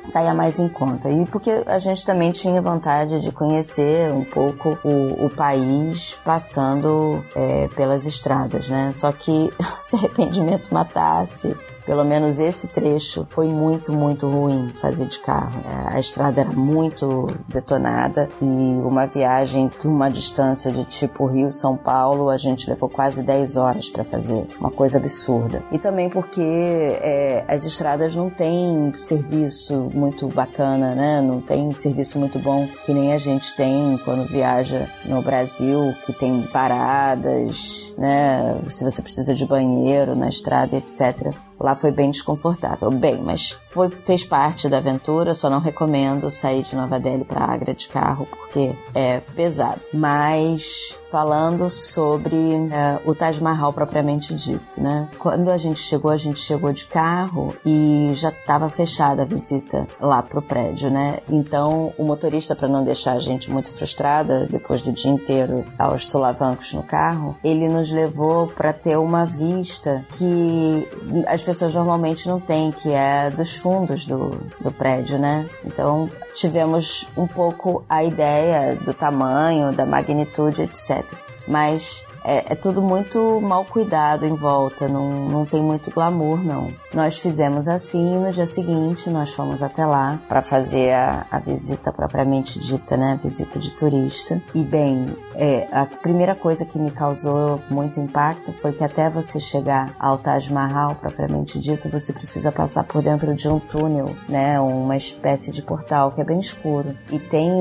saia mais em conta. E porque a gente também tinha vontade de conhecer um pouco o, o país passando é, pelas estradas, né? Só que [laughs] se arrependimento matasse, pelo menos esse trecho foi muito, muito ruim fazer de carro. É, a estrada era muito detonada e uma viagem de uma distância de tipo Rio-São Paulo, a gente levou quase 10 horas para fazer. Uma coisa absurda. E também porque é, as estradas não têm serviço muito bacana, né? Não tem serviço muito bom que nem a gente tem quando viaja no Brasil, que tem paradas, né? Se você precisa de banheiro na estrada, etc. Lá foi bem desconfortável. Bem, mas foi, fez parte da aventura, só não recomendo sair de Nova Delhi para Agra de carro porque é pesado. Mas falando sobre uh, o Taj Mahal propriamente dito, né? Quando a gente chegou, a gente chegou de carro e já estava fechada a visita lá pro prédio, né? Então o motorista para não deixar a gente muito frustrada depois do dia inteiro aos solavancos no carro, ele nos levou para ter uma vista que as pessoas normalmente não têm, que é dos fundos do, do prédio, né? Então tivemos um pouco a ideia do tamanho, da magnitude, etc. Mas é, é, tudo muito mal cuidado em volta, não, não tem muito glamour, não. Nós fizemos assim no dia seguinte nós fomos até lá para fazer a, a, visita propriamente dita, né? A visita de turista. E bem, é, a primeira coisa que me causou muito impacto foi que até você chegar ao Taj Mahal propriamente dito, você precisa passar por dentro de um túnel, né? Uma espécie de portal que é bem escuro. E tem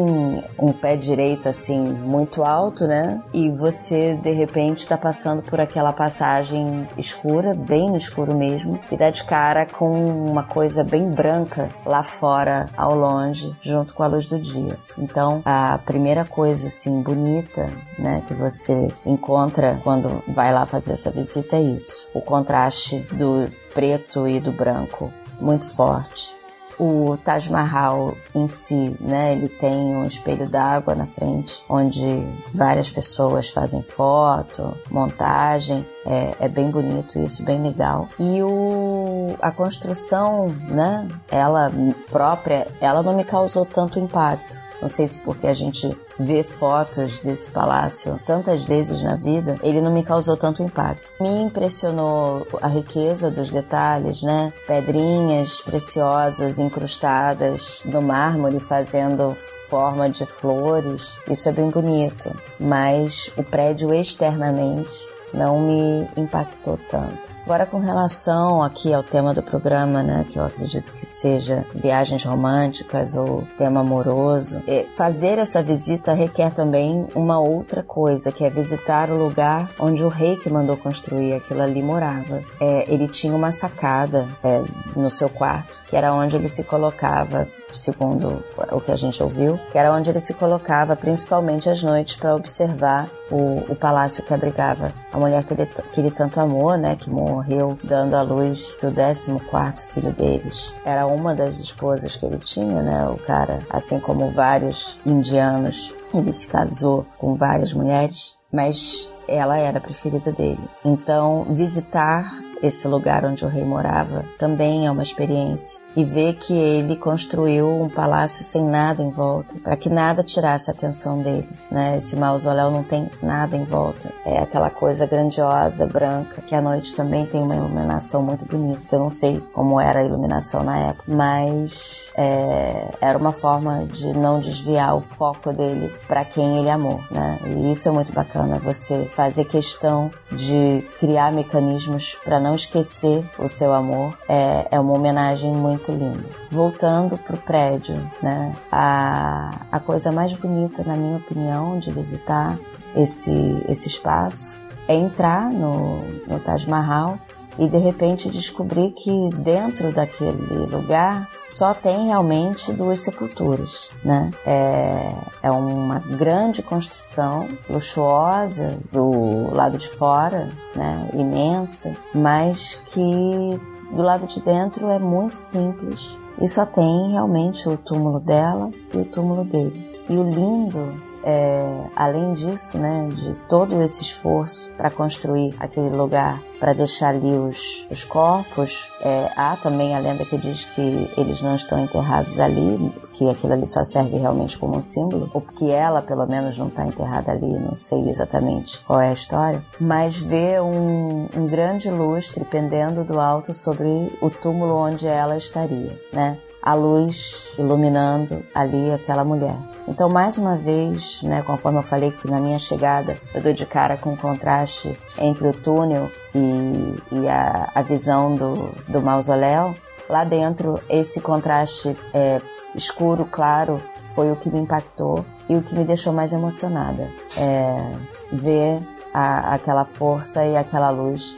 um pé direito assim muito alto, né? E você de repente repente está passando por aquela passagem escura, bem no escuro mesmo, e dá de cara com uma coisa bem branca lá fora, ao longe, junto com a luz do dia. Então, a primeira coisa assim bonita, né, que você encontra quando vai lá fazer essa visita é isso: o contraste do preto e do branco, muito forte. O Taj Mahal em si, né, ele tem um espelho d'água na frente, onde várias pessoas fazem foto, montagem. É, é, bem bonito isso, bem legal. E o, a construção, né, ela própria, ela não me causou tanto impacto. Não sei se porque a gente vê fotos desse palácio tantas vezes na vida, ele não me causou tanto impacto. Me impressionou a riqueza dos detalhes, né? Pedrinhas preciosas incrustadas no mármore fazendo forma de flores. Isso é bem bonito, mas o prédio externamente não me impactou tanto. Agora, com relação aqui ao tema do programa, né, que eu acredito que seja viagens românticas ou tema amoroso, é, fazer essa visita requer também uma outra coisa, que é visitar o lugar onde o rei que mandou construir aquilo ali morava. É, ele tinha uma sacada é, no seu quarto, que era onde ele se colocava segundo o que a gente ouviu, que era onde ele se colocava principalmente às noites para observar o, o palácio que abrigava a mulher que ele, que ele tanto amou, né, que morreu dando à luz o 14 filho deles. Era uma das esposas que ele tinha, né, o cara, assim como vários indianos, ele se casou com várias mulheres, mas ela era a preferida dele. Então, visitar esse lugar onde o rei morava também é uma experiência e ver que ele construiu um palácio sem nada em volta, para que nada tirasse a atenção dele. Né? Esse mausoléu não tem nada em volta. É aquela coisa grandiosa, branca, que à noite também tem uma iluminação muito bonita, eu não sei como era a iluminação na época, mas é, era uma forma de não desviar o foco dele para quem ele amou. Né? E isso é muito bacana, você fazer questão de criar mecanismos para não esquecer o seu amor. É, é uma homenagem muito muito lindo. Voltando pro prédio, né? A, a coisa mais bonita, na minha opinião, de visitar esse, esse espaço é entrar no, no Taj Mahal e de repente descobrir que dentro daquele lugar só tem realmente duas sepulturas, né? É, é uma grande construção, luxuosa do lado de fora, né? Imensa, mas que do lado de dentro é muito simples e só tem realmente o túmulo dela e o túmulo dele. E o lindo é, além disso, né, de todo esse esforço para construir aquele lugar, para deixar ali os, os corpos, é, há também a lenda que diz que eles não estão enterrados ali, que aquilo ali só serve realmente como um símbolo, ou que ela, pelo menos, não está enterrada ali, não sei exatamente qual é a história, mas vê um, um grande lustre pendendo do alto sobre o túmulo onde ela estaria, né? a luz iluminando ali aquela mulher. Então, mais uma vez, né, conforme eu falei que na minha chegada eu dou de cara com o contraste entre o túnel e, e a, a, visão do, do mausoléu, lá dentro esse contraste é, escuro, claro, foi o que me impactou e o que me deixou mais emocionada. É, ver a, aquela força e aquela luz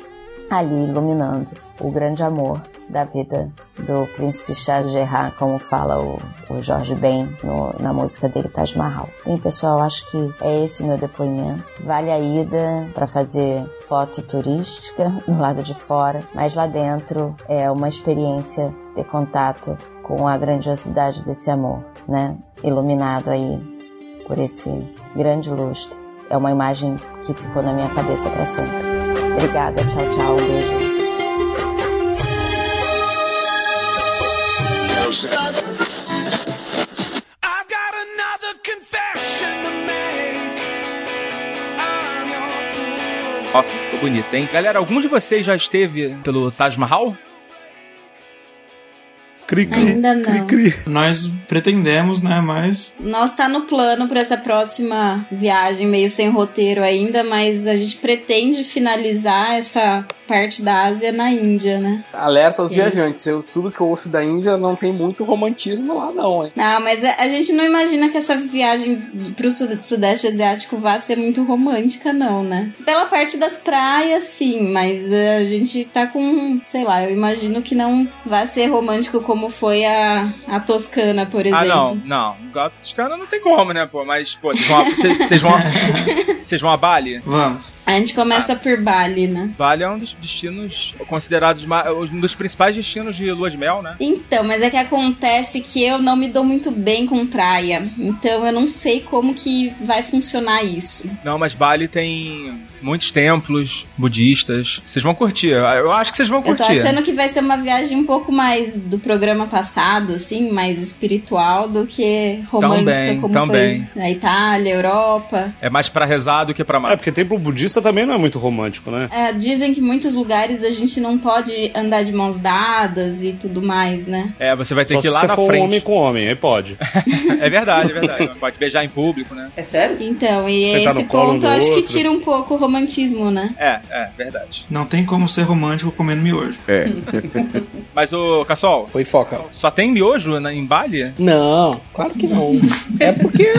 ali iluminando o grande amor da vida do príncipe Shah Jahan, como fala o, o Jorge Ben no, na música dele Taj Mahal. Bem, pessoal, acho que é esse o meu depoimento. Vale a ida para fazer foto turística [laughs] no lado de fora, mas lá dentro é uma experiência ter contato com a grandiosidade desse amor, né? Iluminado aí por esse grande lustre. É uma imagem que ficou na minha cabeça para sempre. Obrigada, tchau, tchau, um beijo. Nossa, ficou bonito, hein? Galera, algum de vocês já esteve pelo Taj Mahal? Cri, cri, Ainda não. Cri, cri. Nós pretendemos, né? Mas. Nós tá no plano para essa próxima viagem, meio sem roteiro ainda, mas a gente pretende finalizar essa parte da Ásia na Índia, né? Alerta aos viajantes, eu, tudo que eu ouço da Índia não tem muito romantismo lá, não, hein? Não, mas a, a gente não imagina que essa viagem pro Sudeste Asiático vá ser muito romântica, não, né? Pela parte das praias, sim, mas a gente tá com, sei lá, eu imagino que não vai ser romântico como foi a, a Toscana, por exemplo. Ah, não, não. A Toscana não tem como, né, pô? Mas, pô, vocês vão, vocês, vocês vão, [laughs] vocês vão a Bali? Vamos. A gente começa por Bali, né? Bali é um dos destinos considerados um dos principais destinos de lua de mel, né? Então, mas é que acontece que eu não me dou muito bem com praia. Então eu não sei como que vai funcionar isso. Não, mas Bali tem muitos templos budistas. Vocês vão curtir. Eu acho que vocês vão curtir. Eu tô achando que vai ser uma viagem um pouco mais do programa passado, assim, mais espiritual do que romântica também, como também. foi na Itália, Europa. É mais para rezar do que para É, porque templo budista também não é muito romântico, né? É, dizem que muitos lugares a gente não pode andar de mãos dadas e tudo mais, né? É, você vai ter Só que ir se lá você na for frente. um homem com homem, aí pode. [laughs] é verdade, é verdade. Pode beijar em público, né? É sério? Então, e Sentar esse um ponto eu acho que tira um pouco o romantismo, né? É, é, verdade. Não tem como ser romântico comendo miojo. É. [laughs] Mas o Cassol, Foi foca. só tem miojo na, em Bali? Não, claro que não. é porque.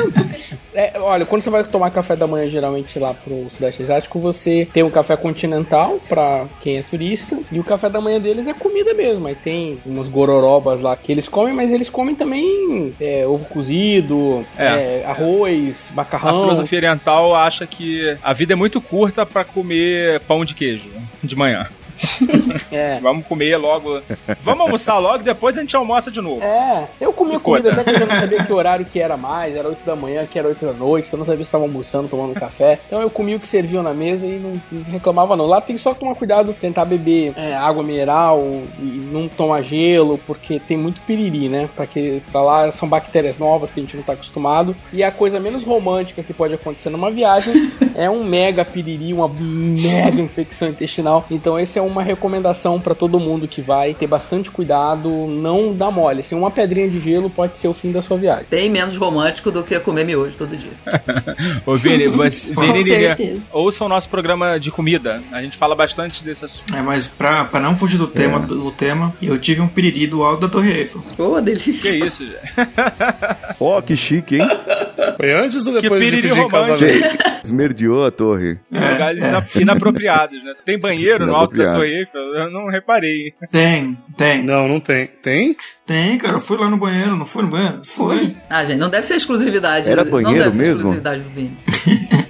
é, olha, quando você vai tomar café da manhã, geralmente lá pro Sudeste Asiático, você tem um café continental pra quem é turista. E o café da manhã deles é comida mesmo. Aí tem umas gororobas lá que eles comem, mas eles comem também é, ovo cozido, É. é, arroz, A macarrão. filosofia oriental acha que a vida é muito curta pra comer pão de queijo de manhã. [laughs] É. Vamos comer logo. Vamos almoçar logo e depois a gente almoça de novo. É, eu comia comida até que eu já não sabia que horário que era mais, era 8 da manhã, que era 8 da noite, eu não sabia se estava almoçando, tomando café. Então eu comia o que serviam na mesa e não, não reclamava não. Lá tem só que tomar cuidado, tentar beber é, água mineral e não tomar gelo, porque tem muito piriri, né? Pra, que, pra lá são bactérias novas que a gente não tá acostumado. E a coisa menos romântica que pode acontecer numa viagem [laughs] é um mega piriri, uma mega infecção intestinal. Então essa é uma recomendação pra todo mundo que vai ter bastante cuidado, não dá mole. Assim, uma pedrinha de gelo pode ser o fim da sua viagem. Bem menos romântico do que comer miojo todo dia. [laughs] Ô, Vini, [laughs] você, Com Vini ouça o nosso programa de comida. A gente fala bastante desse assunto. É, mas pra, pra não fugir do tema, do tema, eu tive um piriri do alto da Torre Eiffel. Ô, delícia. Que isso, gente? [laughs] Ó, que chique, hein? Foi antes ou Que depois de piriri pedir romântico. casamento? Esmerdeou a torre. Lugares ina- inapropriados, né? Tem banheiro no alto da. Torre Eiffel? Eu não reparei. Tem, tem. Não, não tem. Tem? Tem, cara. Eu fui lá no banheiro, não fui no banheiro? Foi? Ah, gente, não deve ser exclusividade. Era não banheiro deve ser mesmo? exclusividade do Vini. [laughs]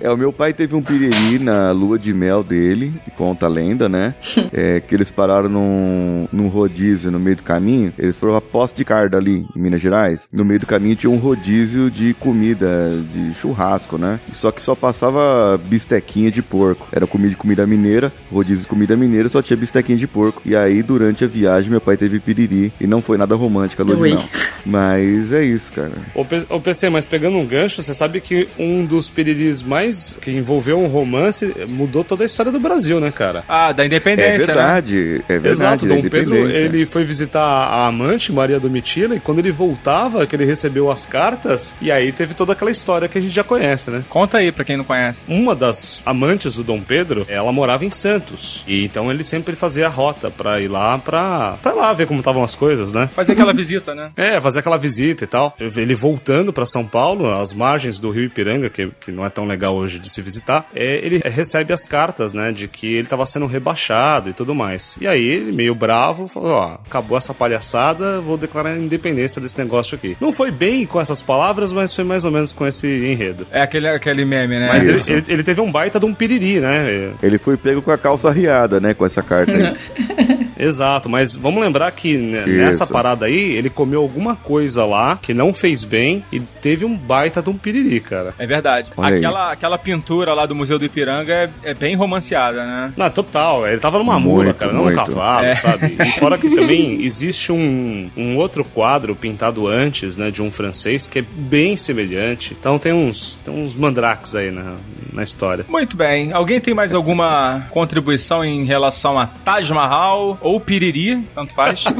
É, o meu pai teve um piriri na lua de mel dele, conta a lenda, né? [laughs] É, que eles pararam num, num rodízio no meio do caminho. Eles foram a Poço de Carda ali, em Minas Gerais. No meio do caminho tinha um rodízio de comida, de churrasco, né? Só que só passava bistequinha de porco. Era comida de comida mineira, rodízio de comida mineira, só tinha bistequinha de porco. E aí, durante a viagem, meu pai teve piriri. E não foi nada romântica a lua mel. Mas é isso, cara. Ô, PC, mas pegando um gancho, você sabe que um dos piriris mais que envolveu um romance mudou toda a história do Brasil, né, cara? Ah, da É independência, né? verdade, é verdade. Exato, Dom Pedro ele foi visitar a amante Maria Domitila e quando ele voltava, que ele recebeu as cartas, e aí teve toda aquela história que a gente já conhece, né? Conta aí pra quem não conhece. Uma das amantes do Dom Pedro, ela morava em Santos. E então ele sempre fazia a rota pra ir lá pra, pra lá ver como estavam as coisas, né? Fazer aquela visita, né? É, fazer aquela visita e tal. Ele voltando pra São Paulo, às margens do Rio Ipiranga, que, que não é tão legal hoje de se visitar, é, ele recebe as cartas, né, de que ele tava sendo rebaixado e tudo mais. E aí, ele, meio bravo, falou: Ó, acabou essa palhaçada, vou declarar a independência desse negócio aqui. Não foi bem com essas palavras, mas foi mais ou menos com esse enredo. É aquele, aquele meme, né? Mas ele, ele- ele teve um baita de um piriri, né? Ele foi pego com a calça riada, né? Com essa carta aí. [laughs] Exato, mas vamos lembrar que né, Isso. nessa parada aí, ele comeu alguma coisa lá que não fez bem e teve um baita de um piriri, cara. É verdade. Olha aí. Aquela, aquela pintura lá do Museu do Ipiranga é, é bem romanceada, né? Não, total. Ele tava numa Muito, mula, cara, não num cavalo, É. sabe? E [laughs] fora que também existe um, um outro quadro pintado antes, né, de um francês que é bem semelhante. Então tem uns, tem uns mandrakes aí na, na história. Muito bem. Alguém tem mais alguma contribuição em relação a Taj Mahal ou Piriri? Tanto faz. [laughs]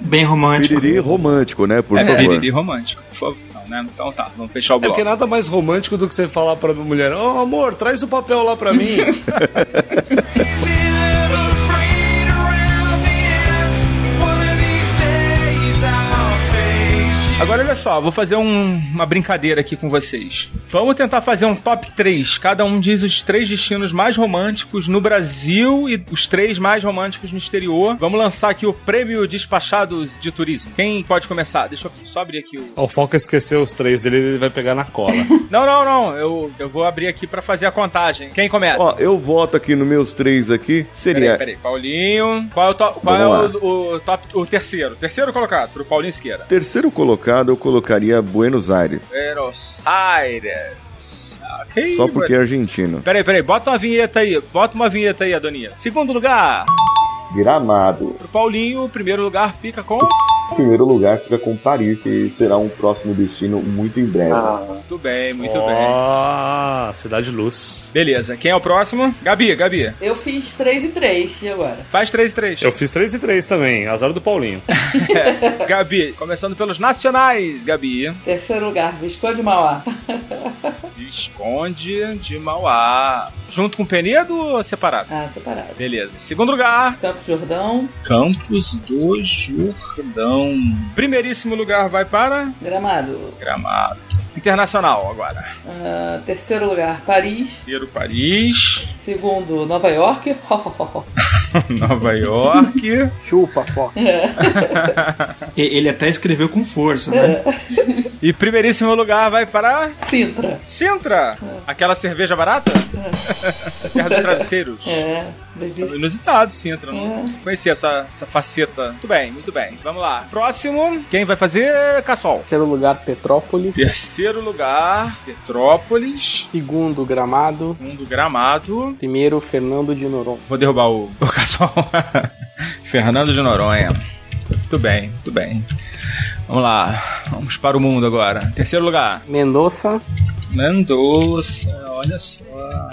Bem romântico. Piriri romântico, né? Por é, favor. Piriri romântico. Por favor. Não, né? Então tá, vamos fechar o É bloco. porque nada mais romântico do que você falar pra mulher: Ô amor, traz o papel lá pra mim. [laughs] [laughs] Agora olha só, vou fazer um- uma brincadeira aqui com vocês. Vamos tentar fazer um top 3. Cada um diz os três destinos mais românticos no Brasil e os três mais românticos no exterior. Vamos lançar aqui o prêmio Despachados de Turismo. Quem pode começar? Deixa eu só abrir aqui o. o Foca esqueceu os três dele, ele vai pegar na cola. [laughs] Não, não, não. Eu, eu vou abrir aqui pra fazer a contagem. Quem começa? Ó, eu voto aqui nos meus três aqui. Seria. Peraí, peraí. Paulinho. Qual é o, to- qual é o, o top, o terceiro? Terceiro colocado, pro Paulinho Siqueira. Terceiro colocado, eu colocaria Buenos Aires. Buenos Aires. Ok, Só porque é argentino. Peraí, peraí, bota uma vinheta aí. Bota uma vinheta aí, Adonia. Segundo lugar, Gramado. pro Paulinho, primeiro lugar fica com. Primeiro lugar fica com Paris e será um próximo destino muito em breve. Muito bem, muito bem. Ó, Cidade Luz. Beleza, quem é o próximo? Gabi, Gabi. Eu fiz 3 e 3, e agora? Faz 3 e 3. Eu fiz 3 e 3 também, azar do Paulinho. [laughs] Gabi, começando pelos nacionais, Gabi. Terceiro lugar, Visconde de Mauá. [laughs] Visconde de Mauá. Junto com Penedo ou separado? Ah, separado. Beleza. Segundo lugar, Campo Jordão, Campos do Jordão. Primeiríssimo lugar vai para Gramado. Gramado. Internacional agora. Ah, terceiro lugar, Paris. Primeiro Paris. Segundo, Nova York. [laughs] [laughs] Nova York. Chupa, foca. [laughs] E- Ele até escreveu com força, né? E primeiríssimo lugar vai para Sintra. Sintra. Aquela cerveja barata? Terra dos travesseiros. É, bebi. Inusitado, Sintra. Não conhecia essa, essa faceta. Muito bem, muito bem. Vamos lá. Próximo. Quem vai fazer? Cassol. Terceiro lugar, Petrópolis. Terceiro lugar, Petrópolis. Segundo, Gramado. Segundo, Gramado. Primeiro, Fernando de Noronha. Vou derrubar o, o Cassol. [laughs] Fernando de Noronha. Muito bem, muito bem. Vamos lá. Vamos para o mundo agora. Terceiro lugar. Mendoza. Mendoza. Olha só.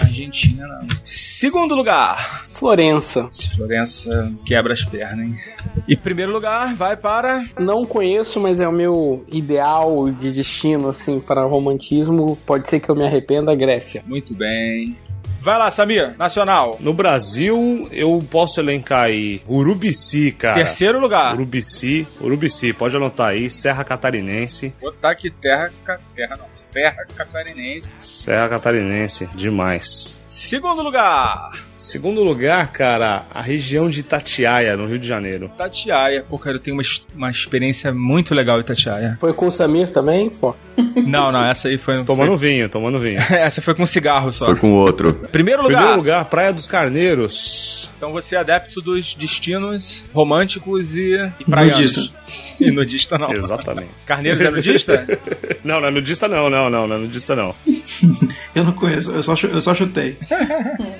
Argentina não. Segundo lugar. Florença. Florença quebra as pernas, hein? E primeiro lugar vai para. Não conheço, mas é o meu ideal de destino, assim, para romantismo. Pode ser que eu me arrependa, Grécia. Muito bem. Vai lá, Samir, nacional. No Brasil, eu posso elencar aí Urubici, cara. Terceiro lugar. Urubici, Urubici, pode anotar aí, Serra Catarinense. Botar aqui terra, terra não, Serra Catarinense. Serra Catarinense, demais. Segundo lugar, Segundo lugar, cara, a região de Itatiaia, no Rio de Janeiro. Itatiaia. Pô, cara, eu tenho uma, uma experiência muito legal em Itatiaia. Foi com o Samir também? Pô. [laughs] Não, não, essa aí foi... Tomando vinho, tomando vinho. foi- [laughs] Essa foi com cigarro só. Foi com outro. Primeiro lugar. Primeiro lugar, Praia dos Carneiros. Então você é adepto dos destinos românticos e, e praianos. Nudista. E nudista não. Exatamente. Carneiros é nudista? [laughs] Não, não é nudista não, não, não, não é nudista não. Eu não conheço, eu só, eu só chutei.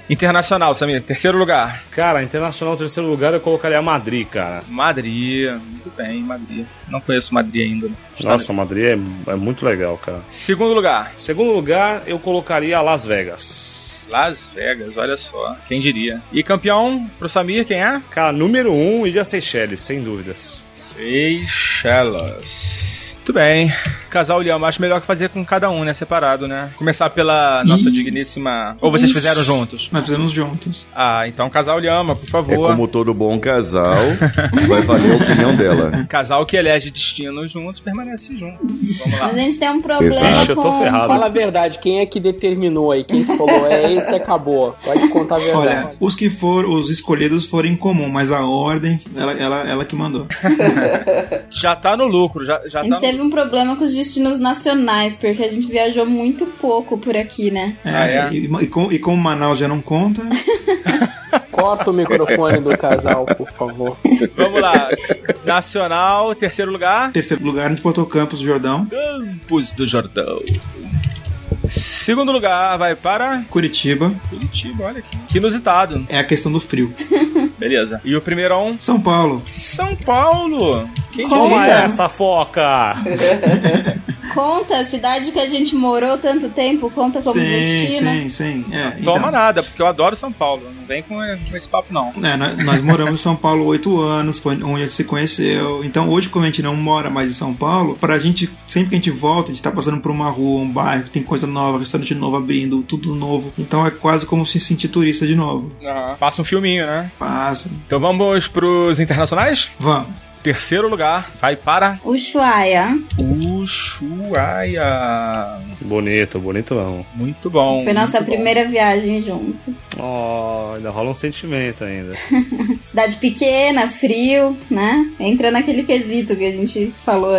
Internacional, Samir. Terceiro lugar. Cara, internacional, terceiro lugar, eu colocaria Madrid, cara. Madrid. Muito bem, Madrid. Não conheço Madrid ainda. Nossa, Madrid é, é muito legal, cara. Segundo lugar. Segundo lugar, eu colocaria Las Vegas. Las Vegas, olha só. Quem diria? E campeão pro Samir, quem é? Cara, número um, Ilha Seychelles, sem dúvidas. Seychelles. Muito bem. Casal Lhama, acho melhor que fazer com cada um, né? Separado, né? Começar pela nossa digníssima. Ou vocês fizeram juntos? Nós fizemos juntos. Ah, então Casal Lhama, por É favor. como todo bom casal, [laughs] vai valer a opinião dela. Casal que elege destino juntos permanece junto. Vamos lá. Mas a gente tem um problema Exato. eu tô com... ferrado. Fala a verdade, quem é que determinou aí? Quem que falou, é esse acabou? Pode contar a [laughs] verdade. Olha, os que foram, os escolhidos foram em comum, mas a ordem, ela, ela, ela que mandou. [laughs] Já tá no lucro, já, já A tá no... teve um problema com os destinos nacionais, porque a gente viajou muito pouco por aqui, né? É, Ah, é? E, e com, e como Manaus já não conta, [laughs] Corta o microfone do casal, por favor. Vamos lá. Nacional, terceiro lugar. terceiro lugar a gente botou Campos do Jordão, Campos do Jordão. Segundo lugar vai para Curitiba, Curitiba, olha aqui. Que inusitado. é a questão do frio. Beleza. E o primeiro um? São Paulo, São Paulo. Quem Conta. Toma essa foca! Conta, a cidade que a gente morou tanto tempo, conta como sim, destino. sim, sim. É, Toma então, nada, porque eu adoro São Paulo. Não vem com, com esse papo, não. É, nós, nós moramos em São Paulo oito anos, foi onde a gente se conheceu. Então hoje, como a gente não mora mais em São Paulo, pra gente, sempre que a gente volta, a gente tá passando por uma rua, um bairro, tem coisa nova, restaurante novo abrindo, tudo novo. Então é quase como se sentir turista de novo. Passa um filminho, né? Passa. Então vamos pros internacionais? Vamos. Terceiro lugar vai para Ushuaia. Ushuaia. Bonito, bonito não. Muito bom. Foi nossa muito bom. primeira viagem juntos. Oh, ainda rola um sentimento ainda. [laughs] Cidade pequena, frio, né? Entra naquele quesito que a gente falou.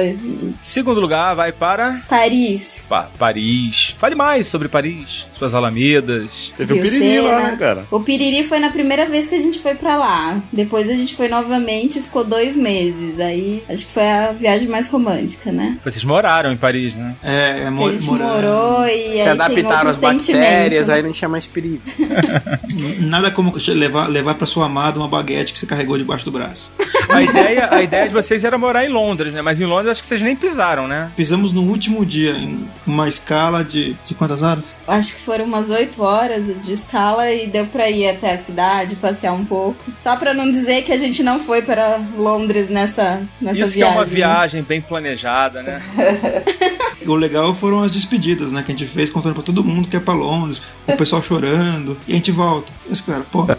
Segundo lugar vai para Paris. Pa- Paris. Fale mais sobre Paris, suas alamedas. Teve o Piriri lá, cena? né, cara? O Piriri foi na primeira vez que a gente foi pra lá. Depois a gente foi novamente e ficou dois meses. Aí acho que foi a viagem mais romântica, né? Vocês moraram em Paris, né? É, é Que mo- a gente morando. morou e Se adaptaram às bactérias, aí não tinha mais perigo. [laughs] Nada como levar, levar pra sua amada uma baguete que você carregou debaixo do braço. A ideia, a ideia de vocês era morar em Londres, né? Mas em Londres acho que vocês nem pisaram, né? Pisamos no último dia, em uma escala de, de quantas horas? Acho que foram umas oito horas de escala e deu pra ir até a cidade, passear um pouco. Só pra não dizer que a gente não foi para Londres nessa, nessa Isso que é viagem. uma né? viagem bem planejada, né? [laughs] [laughs] O legal foram as despedidas, né? Que a gente fez contando pra todo mundo que é pra Londres, [laughs] o pessoal chorando, e a gente volta. Eu espero, pô. [laughs]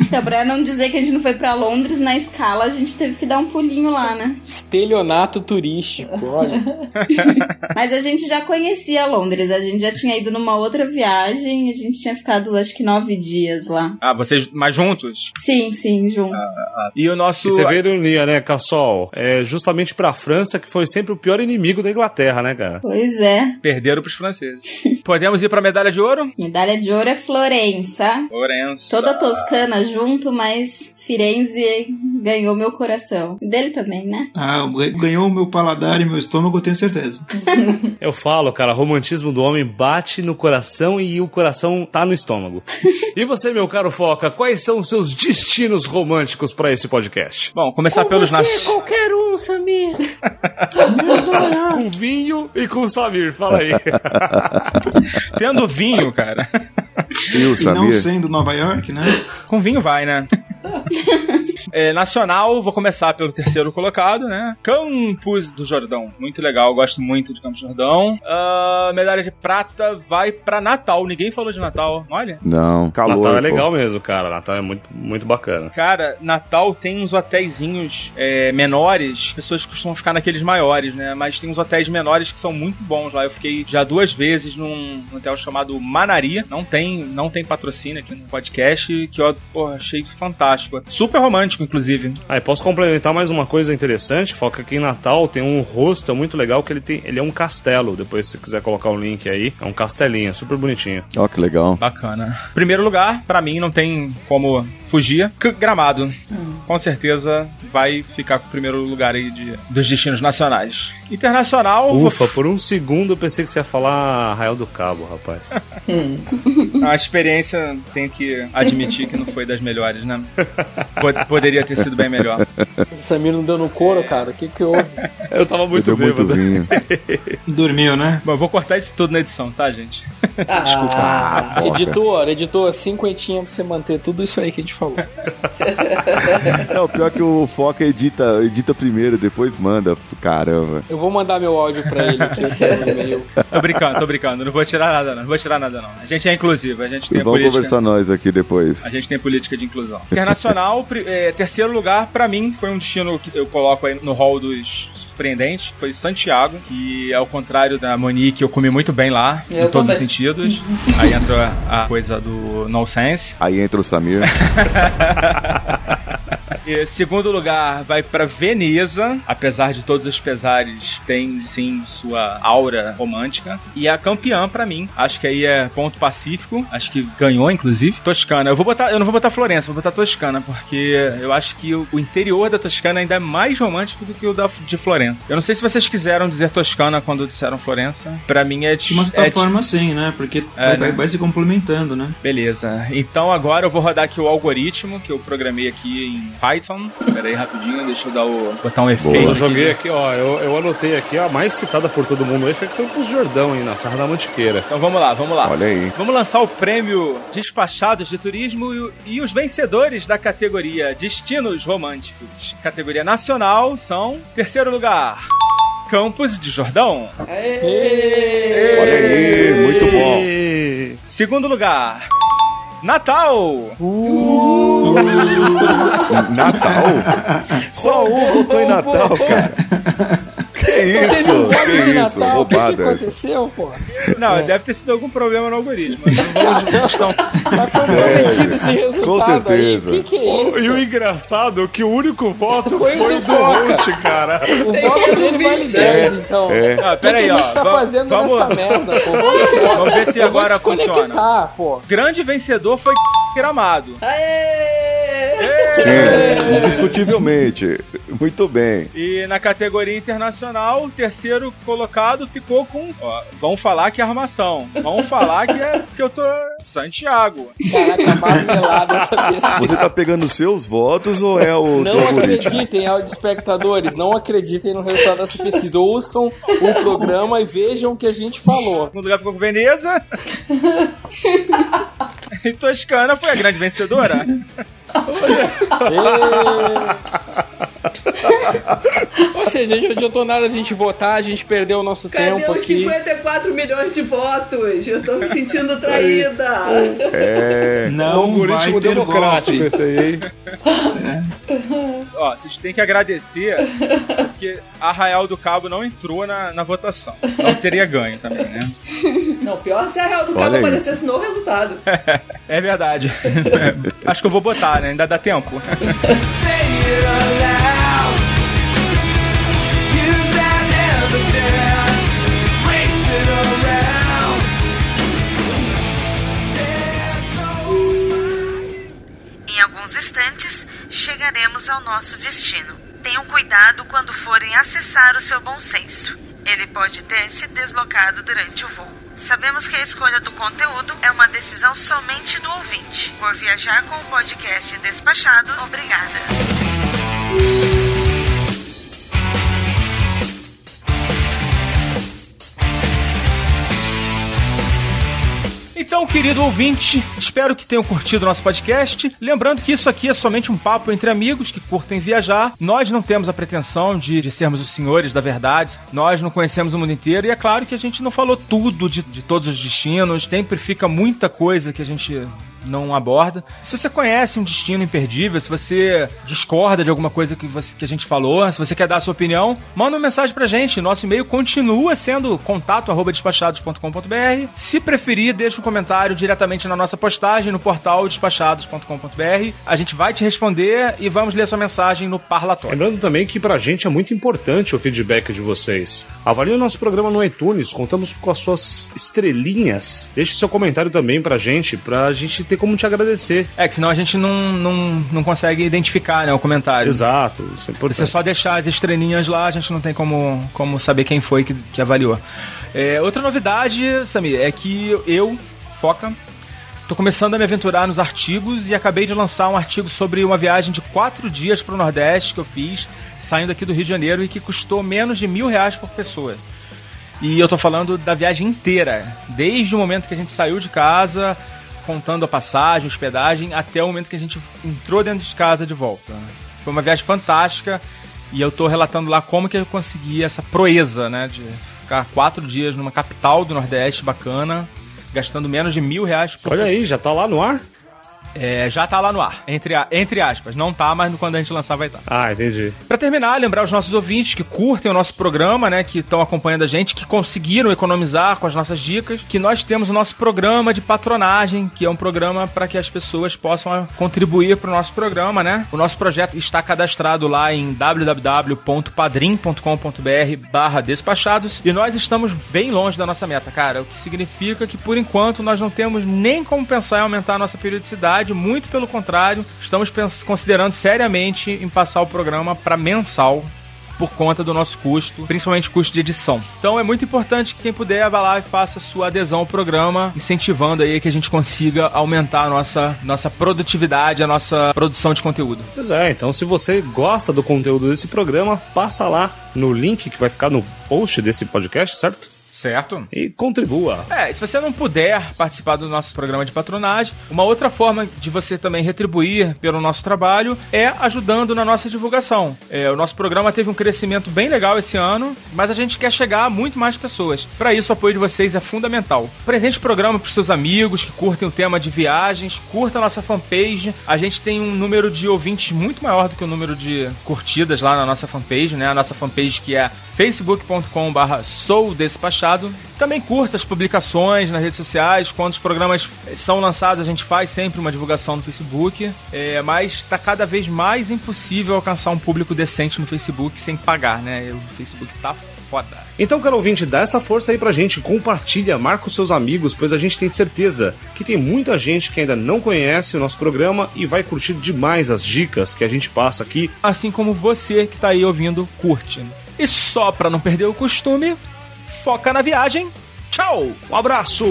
Então, pra não dizer que a gente não foi pra Londres, na escala a gente teve que dar um pulinho lá, né? Estelionato turístico, olha. [laughs] Mas a gente já conhecia Londres, a gente já tinha ido numa outra viagem, a gente tinha ficado acho que nove dias lá. Ah, vocês mais juntos? Sim, sim, junto. E o nosso. E você vê a ironia, né, Cassol? É justamente pra França que foi sempre o pior inimigo da Inglaterra, né, cara? Pois é. Perderam pros franceses. Podemos ir pra medalha de ouro? Medalha de ouro é Florença. Florença. Toda Toscana junto, mas Firenze ganhou meu coração. Dele também, né? Ah, ganhou o meu paladar e meu estômago, eu tenho certeza. [laughs] Eu falo, cara, romantismo do homem bate no coração e o coração tá no estômago. [laughs] e você, meu caro Foca, quais são os seus destinos românticos pra esse podcast? Bom, começar pelos nascidos. qualquer um, Samir. com vinho e com Samir, fala aí. [laughs] Tendo vinho, cara. [laughs] E o E não sendo Nova York, né? Com vinho vai, né? [laughs] É, nacional, vou começar pelo terceiro colocado, né? Campos do Jordão. Muito legal, gosto muito de Campos do Jordão. Ah, medalha de prata vai pra Natal. Ninguém falou de Natal, olha. Não, calor. Natal é pô. legal mesmo, cara. Natal é muito, muito bacana. Cara, Natal tem uns hotéisinhos é, menores. As pessoas costumam ficar naqueles maiores, né? Mas tem uns hotéis menores que são muito bons lá. Eu fiquei já duas vezes num hotel chamado Manaria. Não tem, não tem patrocínio aqui no podcast, que eu porra, achei fantástico. Super romântico, inclusive. Ah, e posso complementar mais uma coisa interessante, Foca, aqui em Natal tem um hostel muito legal que ele tem, ele é um castelo, depois se você quiser colocar o link aí, é um castelinho, super bonitinho. Ó, que legal. Bacana. Primeiro lugar, pra mim, não tem como fugir. Gramado. Com certeza vai ficar com o primeiro lugar aí de, dos destinos nacionais. Internacional, vou Ufa, por um segundo eu pensei que você ia falar Arraial do Cabo, rapaz. [laughs] A experiência, tenho que admitir que não foi das melhores, né? Pod- Poderia ter sido bem melhor. O Samir não deu no couro, cara. O que que houve? [laughs] Eu tava muito Eu deu muito bêbado. vinho. [laughs] Dormiu, né? Bom, eu vou cortar isso tudo na edição, tá, gente? Ah, editor, editor, cinquentinha pra você manter tudo isso aí que a gente falou. [laughs] Não, pior que o Foca edita, edita primeiro, depois manda. Caramba. Eu vou mandar meu áudio pra ele aqui, eu tenho um e-mail. Tô brincando, tô brincando. Não vou tirar nada, não. Não vou tirar nada, não. A gente é inclusivo, a gente E tem vamos política. conversar nós aqui depois. A gente tem política de inclusão. Internacional, é, terceiro lugar, pra mim, foi um destino que eu coloco aí no hall dos surpreendentes. Foi Santiago, que ao contrário da Monique, eu comi muito bem lá, Eu em todos os sentidos. [laughs] aí entra a coisa do no sense. Aí entra o Samir. [laughs] E segundo lugar vai pra Veneza, apesar de todos os pesares, tem sim sua aura romântica. E a campeã pra mim, acho que aí é ponto pacífico, acho que ganhou inclusive. Toscana. Eu vou botar, eu não vou botar Florença, vou botar Toscana, porque eu acho que o, interior da Toscana ainda é mais romântico do que o da, de Florença. Eu não sei se vocês quiseram dizer Toscana quando disseram Florença. Pra mim é De uma é certa forma, sim, né? Porque É, vai, né? vai- vai se complementando, né? Beleza. Então agora eu vou rodar aqui o algoritmo que eu programei aqui em Python. Pera aí rapidinho, deixa eu dar o, botar um efeito. Eu aqui. joguei aqui, ó, eu, eu anotei aqui, a mais citada por todo mundo aí foi Campos Jordão, hein, na Serra da Mantiqueira. Então vamos lá, vamos lá. Olha aí. Vamos lançar o prêmio Despachados de Turismo e, e os vencedores da categoria Destinos Românticos. Categoria nacional são, terceiro lugar, Campos de Jordão. Olha aí, muito bom. Segundo lugar, Natal. Natal? Só um votou em Natal, cara. Que Teve um isso? voto de Que isso? Natal, o que, aconteceu, pô? Não, deve ter sido algum problema no algoritmo. [laughs] Que estão- Tá comprometido esse resultado com certeza. aí. O que, que é isso? E o engraçado é que o único voto Foi foi, do host, cara. O voto dele vale 10, então. É. Ah, O que, pera que aí, a ó. gente tá Vamos- fazendo vamos- nessa merda, pô? Vamos, ver se Eu vou agora funciona. pô. Grande vencedor foi Gramado. Sim, indiscutivelmente. Muito bem. E na categoria internacional, o terceiro colocado ficou com. Ó, vão falar que é armação. Vão [laughs] falar que é que eu tô. Santiago. Caraca, marmelada essa pesquisa. [laughs] Você tá pegando seus votos ou é o Não acreditem, áudio espectadores, não acreditem no resultado dessa pesquisa. Ouçam o programa e vejam o que a gente falou. segundo lugar ficou com Veneza. [laughs] e Toscana foi a grande vencedora. Ou seja, não adiantou nada a gente votar, a gente perdeu o nosso Cadê tempo os aqui. 54 milhões de votos? Eu tô me sentindo traída. É. Não algoritmo vai ter democrático esse aí, hein? Ó, vocês têm que agradecer porque Arraial do Cabo não entrou na, na votação. Senão teria ganho também, né? Não, pior se a Real do Olha Cabo aparecesse no resultado. [laughs] É verdade. Acho que eu vou botar, né? Ainda dá tempo. Em alguns instantes, chegaremos ao nosso destino. Tenham cuidado quando forem acessar o seu bom senso. Ele pode ter se deslocado durante o voo. Sabemos que a escolha do conteúdo é uma decisão somente do ouvinte. Por viajar com o podcast Despachados, obrigada. Então, querido ouvinte, espero que tenham curtido o nosso podcast. Lembrando que isso aqui é somente um papo entre amigos que curtem viajar. Nós não temos a pretensão de, de sermos os senhores da verdade. Nós não conhecemos o mundo inteiro. E é claro que a gente não falou tudo de, de todos os destinos. Sempre fica muita coisa que a gente não aborda. Se você conhece um destino imperdível, se você discorda de alguma coisa que, você- que a gente falou, se você quer dar a sua opinião, manda uma mensagem pra gente. Nosso e-mail continua sendo contato@despachados.com.br. Se preferir, deixa um comentário diretamente na nossa postagem no portal despachados.com.br. A gente vai te responder e vamos ler sua mensagem no parlatório. Lembrando também que pra gente é muito importante o feedback de vocês. Avalie o nosso programa no iTunes, contamos com as suas estrelinhas. Deixe seu comentário também pra gente, pra gente ter como te agradecer. É, que senão a gente não, não, não consegue identificar né, o comentário. Exato, isso é importante. Você só deixar as estrelinhas lá, a gente não tem como, como saber quem foi que, que avaliou. É, outra novidade, Samir, é que eu, Foca, tô começando a me aventurar nos artigos e acabei de lançar um artigo sobre uma viagem de quatro dias para o Nordeste que eu fiz, saindo aqui do Rio de Janeiro e que custou menos de mil reais por pessoa. E eu tô falando da viagem inteira, desde o momento que a gente saiu de casa, contando a passagem, hospedagem, até o momento que a gente entrou dentro de casa de volta. Foi uma viagem fantástica e eu tô relatando lá como que eu consegui essa proeza, né, de ficar quatro dias numa capital do Nordeste bacana, gastando menos de mil reais por Olha aí, já tá lá no ar? É, já tá lá no ar, entre, a- entre aspas. Não tá, mas quando a gente lançar vai estar. Ah, entendi. Pra terminar, lembrar os nossos ouvintes que curtem o nosso programa, né, que estão acompanhando a gente, que conseguiram economizar com as nossas dicas, que nós temos o nosso programa de patronagem, que é um programa para que as pessoas possam contribuir para o nosso programa, né? O nosso projeto está cadastrado lá em www.padrim.com.br barra despachados e nós estamos bem longe da nossa meta, cara, o que significa que por enquanto nós não temos nem como pensar em aumentar a nossa periodicidade, muito pelo contrário, estamos considerando seriamente em passar o programa para mensal por conta do nosso custo, principalmente custo de edição. Então é muito importante que quem puder vá lá e faça sua adesão ao programa, incentivando aí que a gente consiga aumentar a nossa, nossa produtividade, a nossa produção de conteúdo. Pois é, então se você gosta do conteúdo desse programa, passa lá no link que vai ficar no post desse podcast, certo? Certo. E contribua. É, se você não puder participar do nosso programa de patronagem, uma outra forma de você também retribuir pelo nosso trabalho é ajudando na nossa divulgação. É, o nosso programa teve um crescimento bem legal esse ano, mas a gente quer chegar a muito mais pessoas. Para isso, o apoio de vocês é fundamental. Presente o programa para seus amigos que curtem o tema de viagens, curta a nossa fanpage. A gente tem um número de ouvintes muito maior do que o número de curtidas lá na nossa fanpage, né? A nossa fanpage que é facebook.com/barra Também curta as publicações nas redes sociais. Quando os programas são lançados, a gente faz sempre uma divulgação no Facebook. É, mas está cada vez mais impossível alcançar um público decente no Facebook sem pagar, né? O Facebook tá foda. Então, caro ouvinte, dá essa força aí pra gente, compartilha, marca os seus amigos, pois a gente tem certeza que tem muita gente que ainda não conhece o nosso programa e vai curtir demais as dicas que a gente passa aqui. Assim como você que tá aí ouvindo, curte. E só pra não perder o costume, foca na viagem. Tchau! Um abraço!